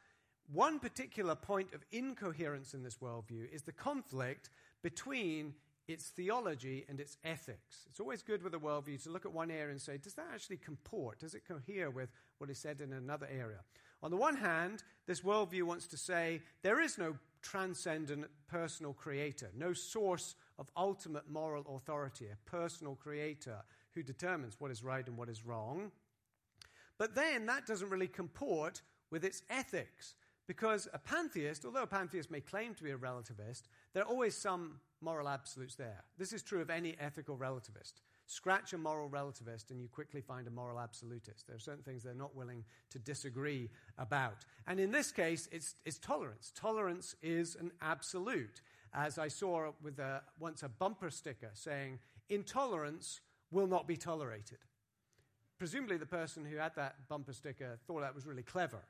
Speaker 1: one particular point of incoherence in this worldview is the conflict between its theology and its ethics. It's always good with a worldview to look at one area and say, does that actually comport? Does it cohere with what is said in another area? On the one hand, this worldview wants to say there is no transcendent personal creator, no source of ultimate moral authority, a personal creator who determines what is right and what is wrong. But then that doesn't really comport with its ethics. Because a pantheist, although a pantheist may claim to be a relativist, there are always some moral absolutes there. This is true of any ethical relativist. Scratch a moral relativist and you quickly find a moral absolutist. There are certain things they're not willing to disagree about. And in this case, it's, it's tolerance. Tolerance is an absolute. As I saw with a, once a bumper sticker saying, intolerance will not be tolerated presumably the person who had that bumper sticker thought that was really clever.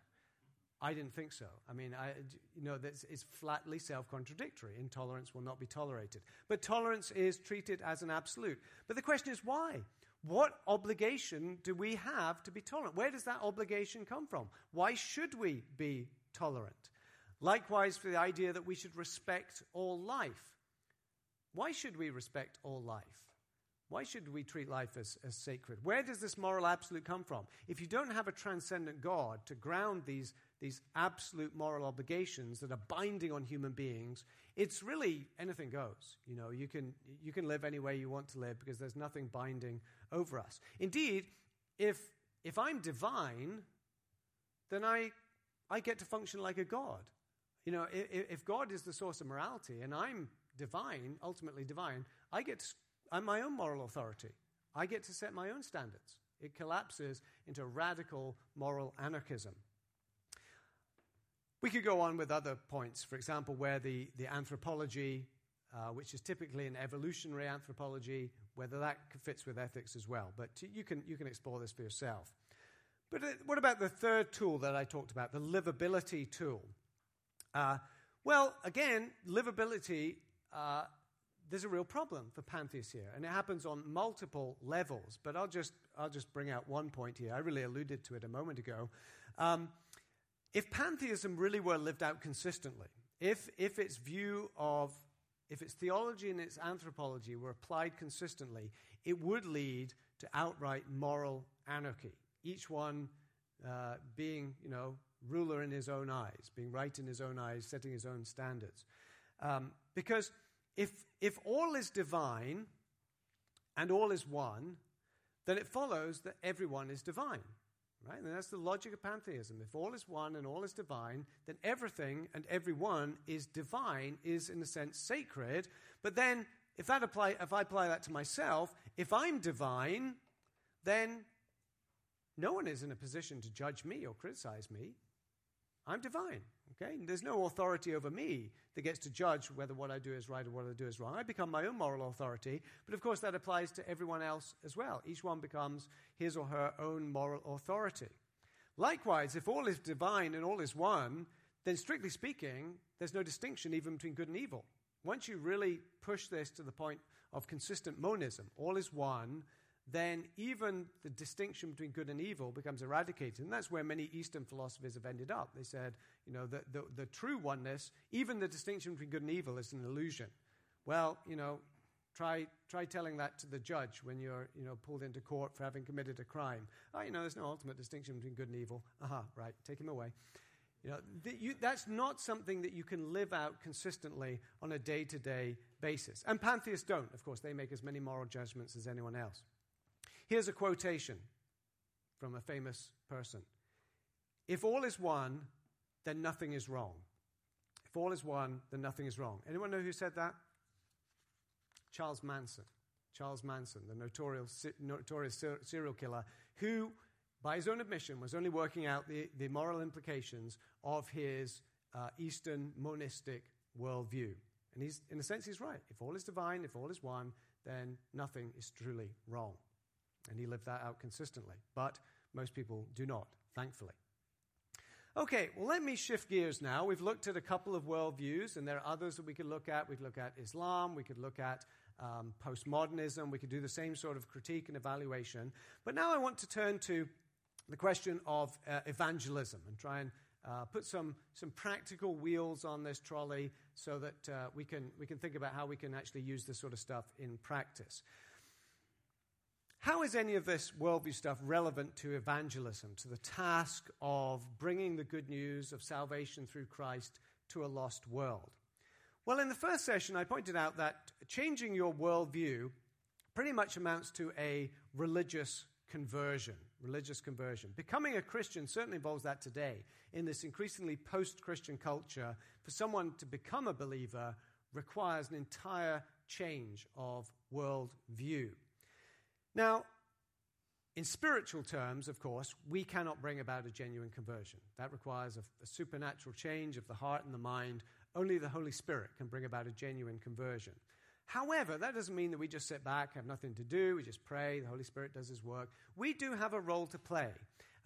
Speaker 1: I didn't think so. I mean, I, you know, it's flatly self contradictory. Intolerance will not be tolerated. But tolerance is treated as an absolute. But the question is why? What obligation do we have to be tolerant? Where does that obligation come from? Why should we be tolerant? Likewise, for the idea that we should respect all life. Why should we respect all life? Why should we treat life as, as sacred? Where does this moral absolute come from? If you don't have a transcendent God to ground these these absolute moral obligations that are binding on human beings, it's really anything goes. You know, you can, you can live any way you want to live because there's nothing binding over us. Indeed, if, if I'm divine, then I, I get to function like a God. You know, if, if God is the source of morality and I'm divine, ultimately divine, I get to, I'm my own moral authority. I get to set my own standards. It collapses into radical moral anarchism. We could go on with other points, for example, where the, the anthropology, uh, which is typically an evolutionary anthropology, whether that fits with ethics as well. But you can, you can explore this for yourself. But uh, what about the third tool that I talked about, the livability tool? Uh, well, again, livability uh, there's a real problem for pantheists here, and it happens on multiple levels. But I'll just, I'll just bring out one point here. I really alluded to it a moment ago. Um, if pantheism really were lived out consistently, if, if its view of, if its theology and its anthropology were applied consistently, it would lead to outright moral anarchy. Each one uh, being, you know, ruler in his own eyes, being right in his own eyes, setting his own standards. Um, because if, if all is divine and all is one, then it follows that everyone is divine. Right? And that's the logic of pantheism. If all is one and all is divine, then everything and everyone is divine, is in a sense sacred. But then, if, that apply, if I apply that to myself, if I'm divine, then no one is in a position to judge me or criticize me. I'm divine. Okay? There's no authority over me that gets to judge whether what I do is right or what I do is wrong. I become my own moral authority, but of course that applies to everyone else as well. Each one becomes his or her own moral authority. Likewise, if all is divine and all is one, then strictly speaking, there's no distinction even between good and evil. Once you really push this to the point of consistent monism, all is one, then even the distinction between good and evil becomes eradicated. And that's where many Eastern philosophers have ended up. They said, you know, the, the, the, true oneness, even the distinction between good and evil is an illusion. Well, you know, try, try telling that to the judge when you're, you know, pulled into court for having committed a crime. Oh, you know, there's no ultimate distinction between good and evil. Aha, right, take him away. You know, you, that's not something that you can live out consistently on a day to day basis. And pantheists don't, of course. They make as many moral judgments as anyone else. Here's a quotation from a famous person If all is one, then nothing is wrong. If all is one, then nothing is wrong. Anyone know who said that? Charles Manson. Charles Manson, the notorious, notorious serial killer, who, by his own admission, was only working out the, the moral implications of his uh, Eastern monistic worldview. And he's, in a sense, he's right. If all is divine, if all is one, then nothing is truly wrong. And he lived that out consistently. But most people do not, thankfully. Okay, well, let me shift gears now. We've looked at a couple of worldviews, and there are others that we could look at. We could look at Islam, we could look at um, postmodernism, we could do the same sort of critique and evaluation. But now I want to turn to the question of uh, evangelism and try and uh, put some, some practical wheels on this trolley so that uh, we, can, we can think about how we can actually use this sort of stuff in practice. How is any of this worldview stuff relevant to evangelism, to the task of bringing the good news of salvation through Christ to a lost world? Well, in the first session, I pointed out that changing your worldview pretty much amounts to a religious conversion. Religious conversion. Becoming a Christian certainly involves that today. In this increasingly post Christian culture, for someone to become a believer requires an entire change of worldview. Now, in spiritual terms, of course, we cannot bring about a genuine conversion. That requires a, a, supernatural change of the heart and the mind. Only the Holy Spirit can bring about a genuine conversion. However, that doesn't mean that we just sit back, have nothing to do, we just pray, the Holy Spirit does his work. We do have a role to play.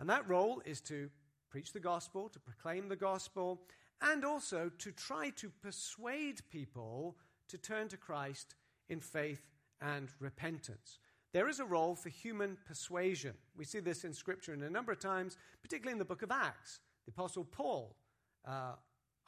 Speaker 1: And that role is to preach the gospel, to proclaim the gospel, and also to try to persuade people to turn to Christ in faith and repentance. There is a role for human persuasion. We see this in Scripture in a number of times, particularly in the book of Acts. The Apostle Paul, uh,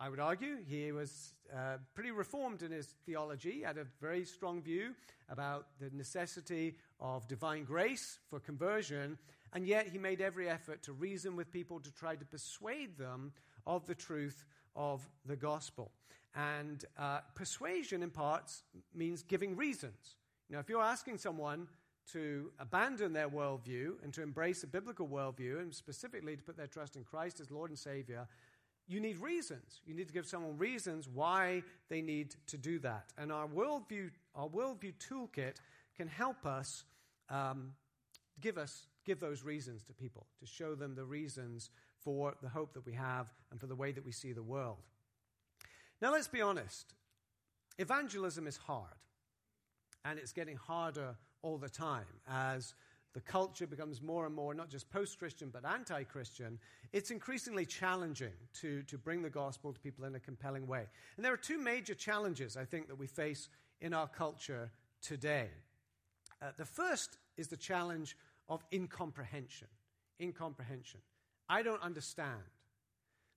Speaker 1: I would argue, he was uh, pretty reformed in his theology, he had a very strong view about the necessity of divine grace for conversion. And yet he made every effort to reason with people to try to persuade them of the truth of the gospel. And uh, persuasion, in parts, means giving reasons. Now, if you're asking someone to abandon their worldview and to embrace a biblical worldview, and specifically to put their trust in Christ as Lord and Savior, you need reasons. You need to give someone reasons why they need to do that. And our worldview, our worldview toolkit can help us um, give us give those reasons to people to show them the reasons for the hope that we have and for the way that we see the world. Now, let's be honest. Evangelism is hard, and it's getting harder all the time as the culture becomes more and more not just post Christian but anti Christian, it's increasingly challenging to, to bring the gospel to people in a compelling way. And there are two major challenges, I think, that we face in our culture today. Uh, the first is the challenge of incomprehension. Incomprehension. I don't understand.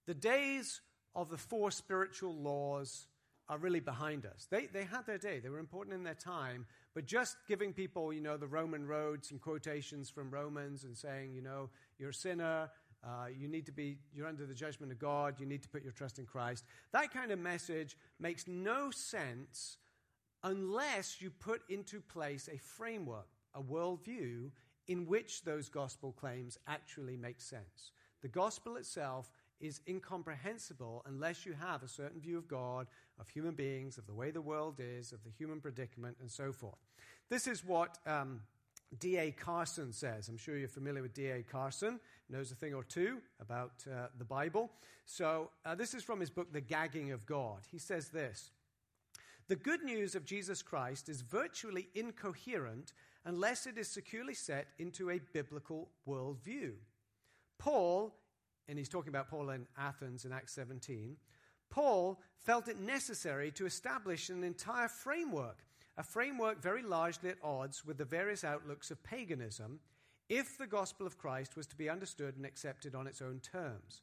Speaker 1: The days of the four spiritual laws are really behind us. They, they had their day, they were important in their time, but just giving people, you know, the Roman road, some quotations from Romans and saying, you know, you're a sinner, uh, you need to be, you're under the judgment of God, you need to put your trust in Christ. That kind of message makes no sense unless you put into place a framework, a worldview in which those gospel claims actually make sense. The gospel itself is incomprehensible unless you have a certain view of God, of human beings, of the way the world is, of the human predicament, and so forth. This is what um, D.A. Carson says. I'm sure you're familiar with D.A. Carson, knows a thing or two about uh, the Bible. So, uh, this is from his book, The Gagging of God. He says this The good news of Jesus Christ is virtually incoherent unless it is securely set into a biblical worldview. Paul and he's talking about Paul in Athens in Acts 17, Paul felt it necessary to establish an entire framework, a framework very largely at odds with the various outlooks of paganism, if the gospel of Christ was to be understood and accepted on its own terms.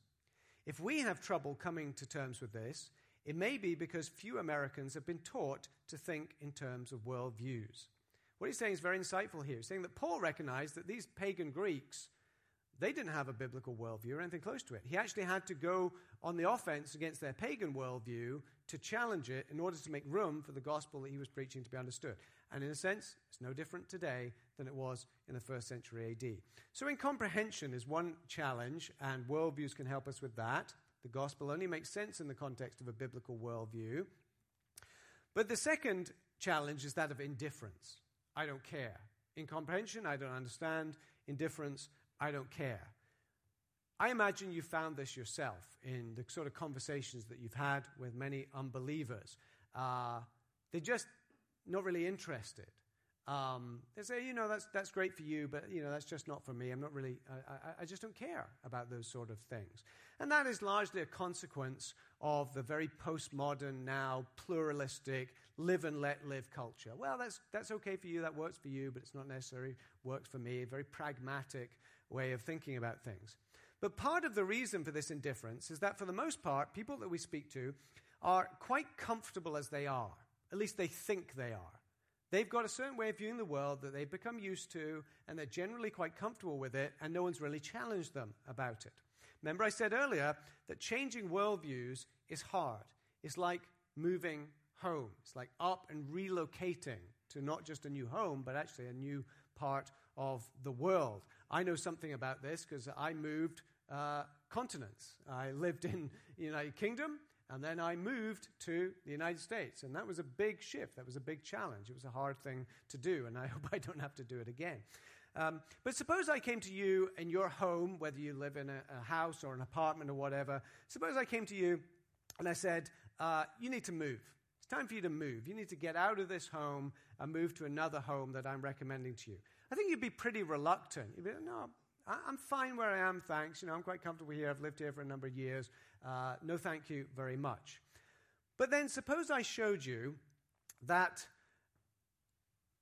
Speaker 1: If we have trouble coming to terms with this, it may be because few Americans have been taught to think in terms of worldviews. What he's saying is very insightful here. He's saying that Paul recognized that these pagan Greeks they didn't have a biblical worldview or anything close to it. He actually had to go on the offense against their pagan worldview to challenge it in order to make room for the gospel that he was preaching to be understood. And in a sense, it's no different today than it was in the first century AD. So, incomprehension is one challenge, and worldviews can help us with that. The gospel only makes sense in the context of a biblical worldview. But the second challenge is that of indifference. I don't care. Incomprehension, I don't understand. Indifference, I don't care. I imagine you found this yourself in the sort of conversations that you've had with many unbelievers. Uh, they're just not really interested. Um, they say, you know, that's, that's great for you, but, you know, that's just not for me. I'm not really, I, I, I, just don't care about those sort of things. And that is largely a consequence of the very postmodern, now pluralistic, live and let live culture. Well, that's, that's okay for you, that works for you, but it's not necessarily works for me. Very pragmatic way of thinking about things. But part of the reason for this indifference is that, for the most part, people that we speak to are quite comfortable as they are. At least they think they are. They've got a certain way of viewing the world that they've become used to, and they're generally quite comfortable with it, and no one's really challenged them about it. Remember, I said earlier that changing worldviews is hard. It's like moving home, it's like up and relocating to not just a new home, but actually a new part of the world. I know something about this because I moved uh, continents. I lived in the United Kingdom, and then I moved to the United States. And that was a big shift. That was a big challenge. It was a hard thing to do, and I <laughs> hope I don't have to do it again. Um, but suppose I came to you in your home, whether you live in a, a, house or an apartment or whatever. Suppose I came to you and I said, uh, You need to move. It's time for you to move. You need to get out of this home and move to another home that I'm recommending to you. I think you'd be pretty reluctant. You'd be like, no, I'm fine where I am, thanks. You know, I'm quite comfortable here. I've lived here for a number of years. Uh, no, thank you very much. But then suppose I showed you that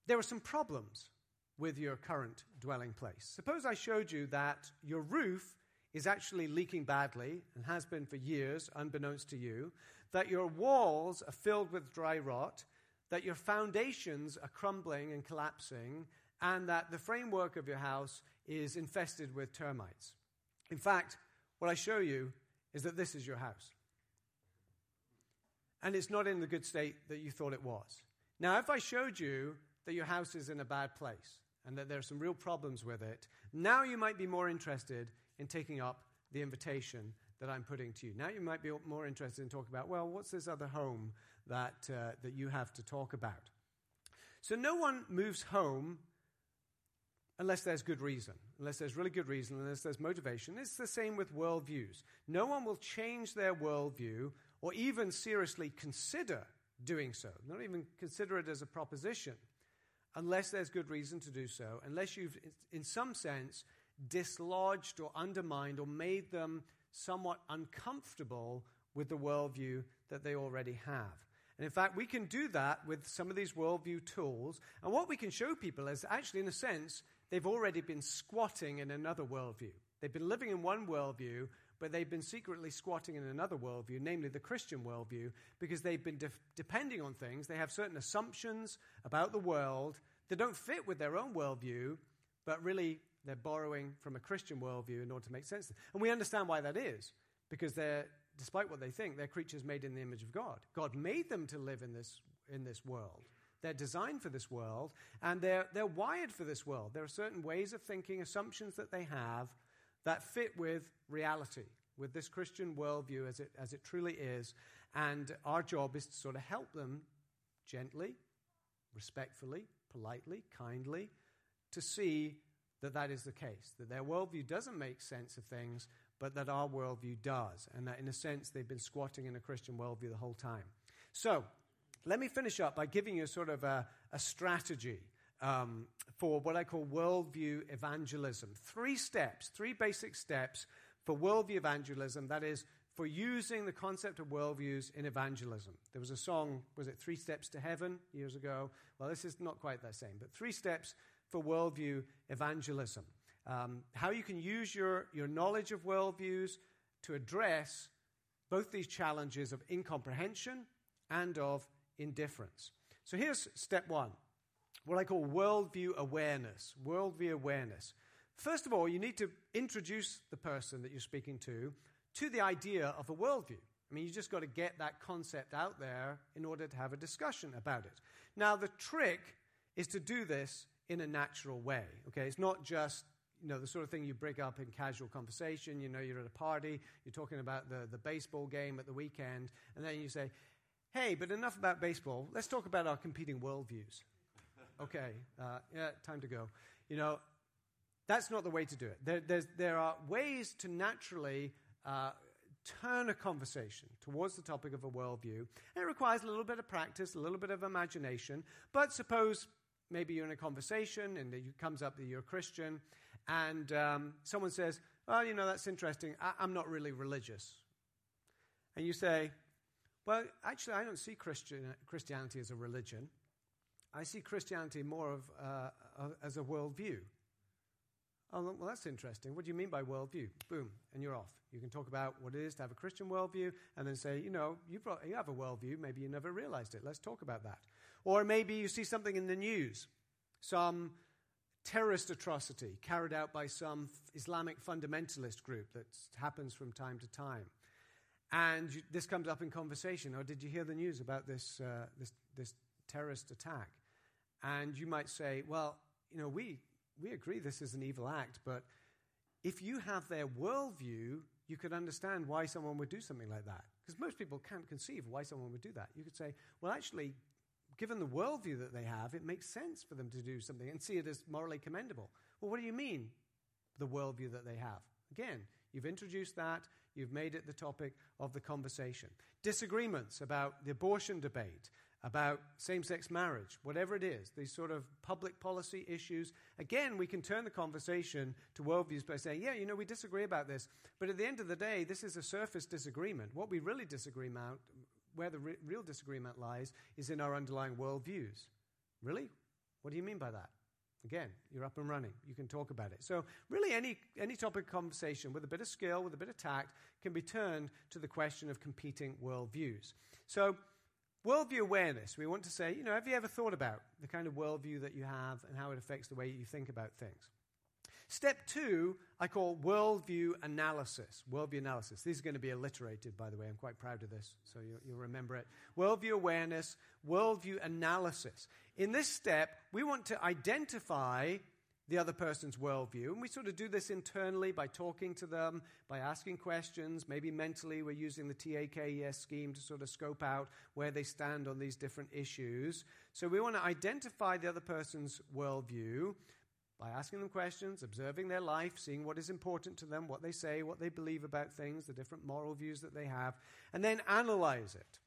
Speaker 1: there are some problems with your current dwelling place. Suppose I showed you that your roof is actually leaking badly and has been for years, unbeknownst to you, that your walls are filled with dry rot, that your foundations are crumbling and collapsing, and that the framework of your house is infested with termites. In fact, what I show you is that this is your house. And it's not in the good state that you thought it was. Now, if I showed you that your house is in a bad place and that there are some real problems with it, now you might be more interested in taking up the invitation that I'm putting to you. Now you might be more interested in talking about, well, what's this other home that, uh, that you have to talk about? So no one moves home unless there's good reason, unless there's really good reason, unless there's motivation. It's the same with worldviews. No one will change their worldview or even seriously consider doing so, not even consider it as a proposition, unless there's good reason to do so, unless you've, in some sense, dislodged or undermined or made them somewhat uncomfortable with the worldview that they already have. And in fact, we can do that with some of these worldview tools. And what we can show people is actually, in a sense, they've already been squatting in another worldview. They've been living in one worldview, but they've been secretly squatting in another worldview, namely the Christian worldview, because they've been de- depending on things. They have certain assumptions about the world that don't fit with their own worldview, but really they're borrowing from a Christian worldview in order to make sense. of it. And we understand why that is, because they're, despite what they think, they're creatures made in the image of God. God made them to live in this, in this world. They're designed for this world, and they're, they're wired for this world. There are certain ways of thinking, assumptions that they have that fit with reality, with this Christian worldview as it, as it truly is. And our job is to sort of help them gently, respectfully, politely, kindly, to see that that is the case, that their worldview doesn't make sense of things, but that our worldview does, and that in a sense they've been squatting in a Christian worldview the whole time. So, let me finish up by giving you a sort of a, a strategy um, for what I call worldview evangelism. Three steps, three basic steps for worldview evangelism, that is, for using the concept of worldviews in evangelism. There was a song, was it Three Steps to Heaven years ago? Well, this is not quite the same, but three steps for worldview evangelism. Um, how you can use your, your knowledge of worldviews to address both these challenges of incomprehension and of indifference. So here's step one what I call worldview awareness. Worldview awareness. First of all, you need to introduce the person that you're speaking to to the idea of a worldview. I mean, you just got to get that concept out there in order to have a discussion about it. Now, the trick is to do this in a natural way. Okay, it's not just you know the sort of thing you bring up in casual conversation. You know, you're at a party, you're talking about the, the baseball game at the weekend, and then you say, "Hey, but enough about baseball. Let's talk about our competing worldviews." okay, uh, yeah, time to go. You know, that's not the way to do it. There, there are ways to naturally. Uh, turn a conversation towards the topic of a worldview. And it requires a little bit of practice, a little bit of imagination. But suppose maybe you're in a conversation and it comes up that you're a Christian, and um, someone says, Well, you know, that's interesting. I- I'm not really religious. And you say, Well, actually, I don't see Christian- Christianity as a religion. I see Christianity more of, uh, as a worldview. Oh, well, that's interesting. What do you mean by worldview? Boom, and you're off. You can talk about what it is to have a Christian worldview and then say, you know, you, you have a worldview. Maybe you never realized it. Let's talk about that. Or maybe you see something in the news, some terrorist atrocity carried out by some Islamic fundamentalist group that happens from time to time. And you, this comes up in conversation. Or did you hear the news about this, uh, this, this terrorist attack? And you might say, well, you know, we, we agree this is an evil act, but if you have their worldview, you could understand why someone would do something like that. Because most people can't conceive why someone would do that. You could say, well, actually, given the worldview that they have, it makes sense for them to do something and see it as morally commendable. Well, what do you mean, the worldview that they have? Again, you've introduced that, you've made it the topic of the conversation. Disagreements about the abortion debate, about same sex marriage, whatever it is, these sort of public policy issues. Again, we can turn the conversation to worldviews by saying, yeah, you know, we disagree about this, but at the end of the day, this is a surface disagreement. What we really disagree about, where the re- real disagreement lies is in our underlying worldviews. Really? What do you mean by that? Again, you're up and running. You can talk about it. So, really, any, any topic of conversation with a bit of skill, with a bit of tact, can be turned to the question of competing worldviews. So, worldview awareness, we want to say, you know, have you ever thought about the kind of worldview that you have and how it affects the way you think about things? Step two, I call worldview analysis. Worldview analysis. These are going to be alliterated, by the way. I'm quite proud of this, so you'll, you'll remember it. Worldview awareness, worldview analysis. In this step, we want to identify the other person's worldview. And we sort of do this internally by talking to them, by asking questions. Maybe mentally, we're using the TAKES scheme to sort of scope out where they stand on these different issues. So we want to identify the other person's worldview by asking them questions, observing their life, seeing what is important to them, what they say, what they believe about things, the different moral views that they have, and then analyze it.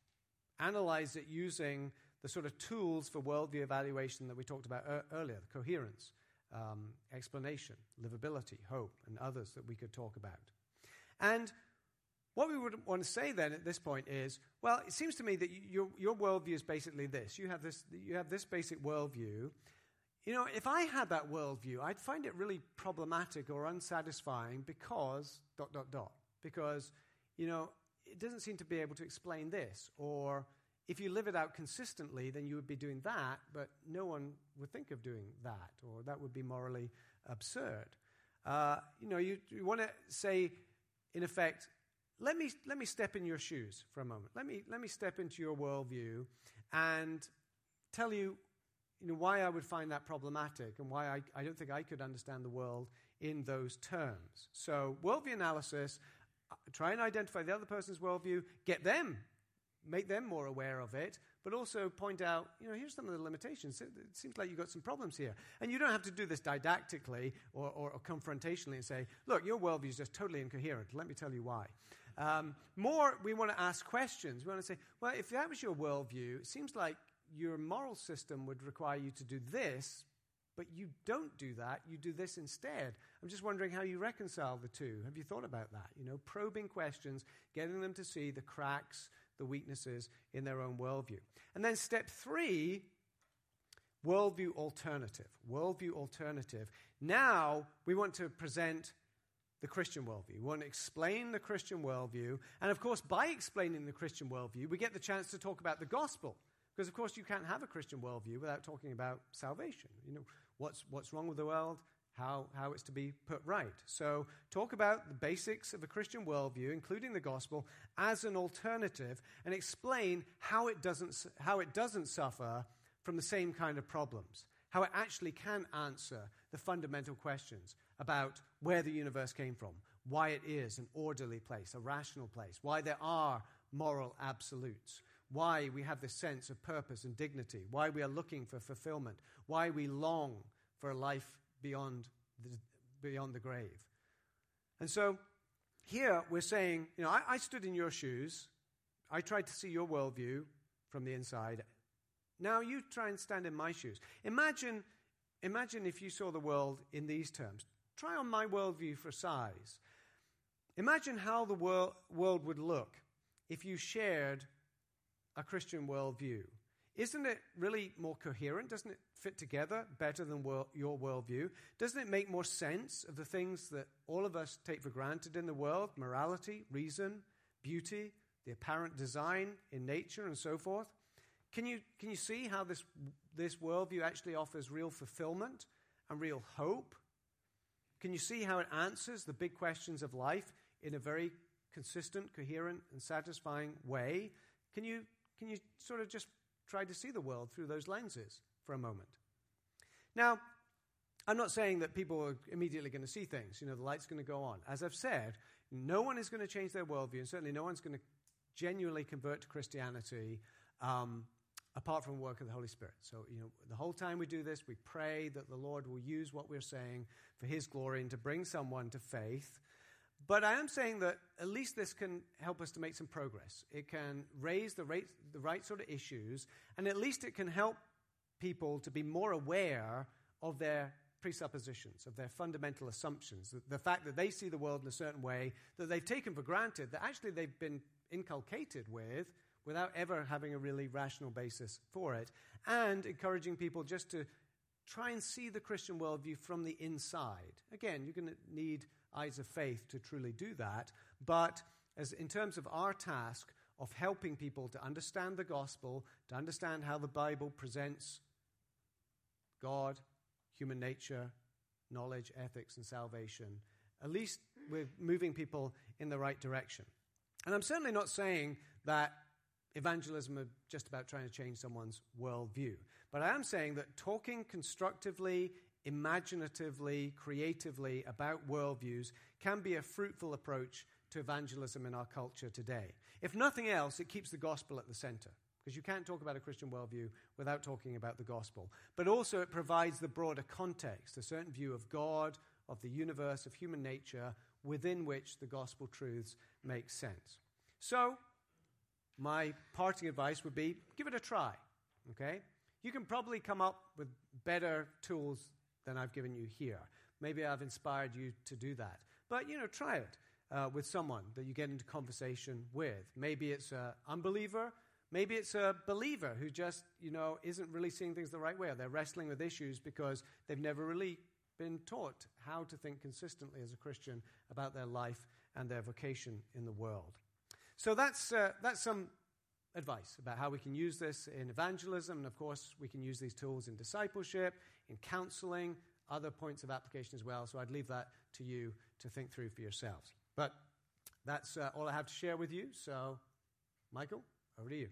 Speaker 1: Analyze it using the sort of tools for worldview evaluation that we talked about er- earlier coherence um, explanation, livability, hope, and others that we could talk about. And what we would want to say then at this point is well, it seems to me that your, your worldview is basically this. You have this, you have this basic worldview. You know, if I had that worldview, I'd find it really problematic or unsatisfying because, dot, dot, dot. Because, you know, it doesn't seem to be able to explain this. Or if you live it out consistently, then you would be doing that, but no one would think of doing that, or that would be morally absurd. Uh, you know, you, you want to say, in effect, let me, let me step in your shoes for a moment. Let me, let me step into your worldview and tell you, you know, why I would find that problematic and why I, I don't think I could understand the world in those terms. So, worldview analysis, uh, try and identify the other person's worldview, get them make them more aware of it, but also point out, you know, here's some of the limitations. It, seems like you've got some problems here. And you don't have to do this didactically or, or, or confrontationally and say, look, your worldview is just totally incoherent. Let me tell you why. Um, more, we want to ask questions. We want to say, well, if that was your worldview, it seems like your moral system would require you to do this, but you don't do that. You do this instead. I'm just wondering how you reconcile the two. Have you thought about that? You know, probing questions, getting them to see the cracks, the weaknesses in their own worldview. And then step three, worldview alternative. Worldview alternative. Now we want to present the Christian worldview. We want to explain the Christian worldview. And of course, by explaining the Christian worldview, we get the chance to talk about the gospel. Because, of course, you can't have a Christian worldview without talking about salvation. You know, what's, what's wrong with the world? how, how it's to be put right. So, talk about the basics of a Christian worldview, including the gospel, as an alternative, and explain how it doesn't, how it doesn't suffer from the same kind of problems, how it actually can answer the fundamental questions about where the universe came from, why it is an orderly place, a rational place, why there are moral absolutes, why we have this sense of purpose and dignity, why we are looking for fulfillment, why we long for a life beyond the, beyond the grave. And so here we're saying, you know, I, I stood in your shoes. I tried to see your worldview from the inside. Now you try and stand in my shoes. Imagine, imagine if you saw the world in these terms. Try on my worldview for size. Imagine how the world, world would look if you shared a Christian worldview. Isn't it really more coherent? Doesn't it fit together better than your worldview? Doesn't it make more sense of the things that all of us take for granted in the world morality, reason, beauty, the apparent design in nature, and so forth? Can you, can you see how this, this worldview actually offers real fulfillment and real hope? Can you see how it answers the big questions of life in a very consistent, coherent, and satisfying way? Can you, can you sort of just try to see the world through those lenses for a moment. Now, I'm not saying that people are immediately going to see things. You know, the light's going to go on. As I've said, no one is going to change their worldview, and certainly no one's going to genuinely convert to Christianity um, apart from work of the Holy Spirit. So, you know, the whole time we do this, we pray that the Lord will use what we're saying for His glory and to bring someone to faith. But I am saying that at least this can help us to make some progress. It can raise the right, the right sort of issues, and at least it can help people to be more aware of their presuppositions, of their fundamental assumptions. The, the fact that they see the world in a certain way that they've taken for granted, that actually they've been inculcated with without ever having a really rational basis for it, and encouraging people just to try and see the Christian worldview from the inside. Again, you're going to need eyes of faith to truly do that. But as in terms of our task of helping people to understand the gospel, to understand how the Bible presents God, human nature, knowledge, ethics, and salvation, at least we're moving people in the right direction. And I'm certainly not saying that evangelism is just about trying to change someone's worldview. But I am saying that talking constructively, imaginatively, creatively about worldviews can be a fruitful approach to evangelism in our culture today. If nothing else, it keeps the gospel at the center. Because you can't talk about a Christian worldview without talking about the gospel. But also, it provides the broader context, a certain view of God, of the universe, of human nature, within which the gospel truths make sense. So, my parting advice would be give it a try. Okay? You can probably come up with better tools than I've given you here. Maybe I've inspired you to do that. But, you know, try it uh, with someone that you get into conversation with. Maybe it's an unbeliever. Maybe it's a believer who just, you know, isn't really seeing things the right way. Or they're wrestling with issues because they've never really been taught how to think consistently as a Christian about their life and their vocation in the world. So that's, uh, that's some advice about how we can use this in evangelism. And of course, we can use these tools in discipleship, in counseling, other points of application as well. So I'd leave that to you to think through for yourselves. But that's uh, all I have to share with you. So, Michael, over to you.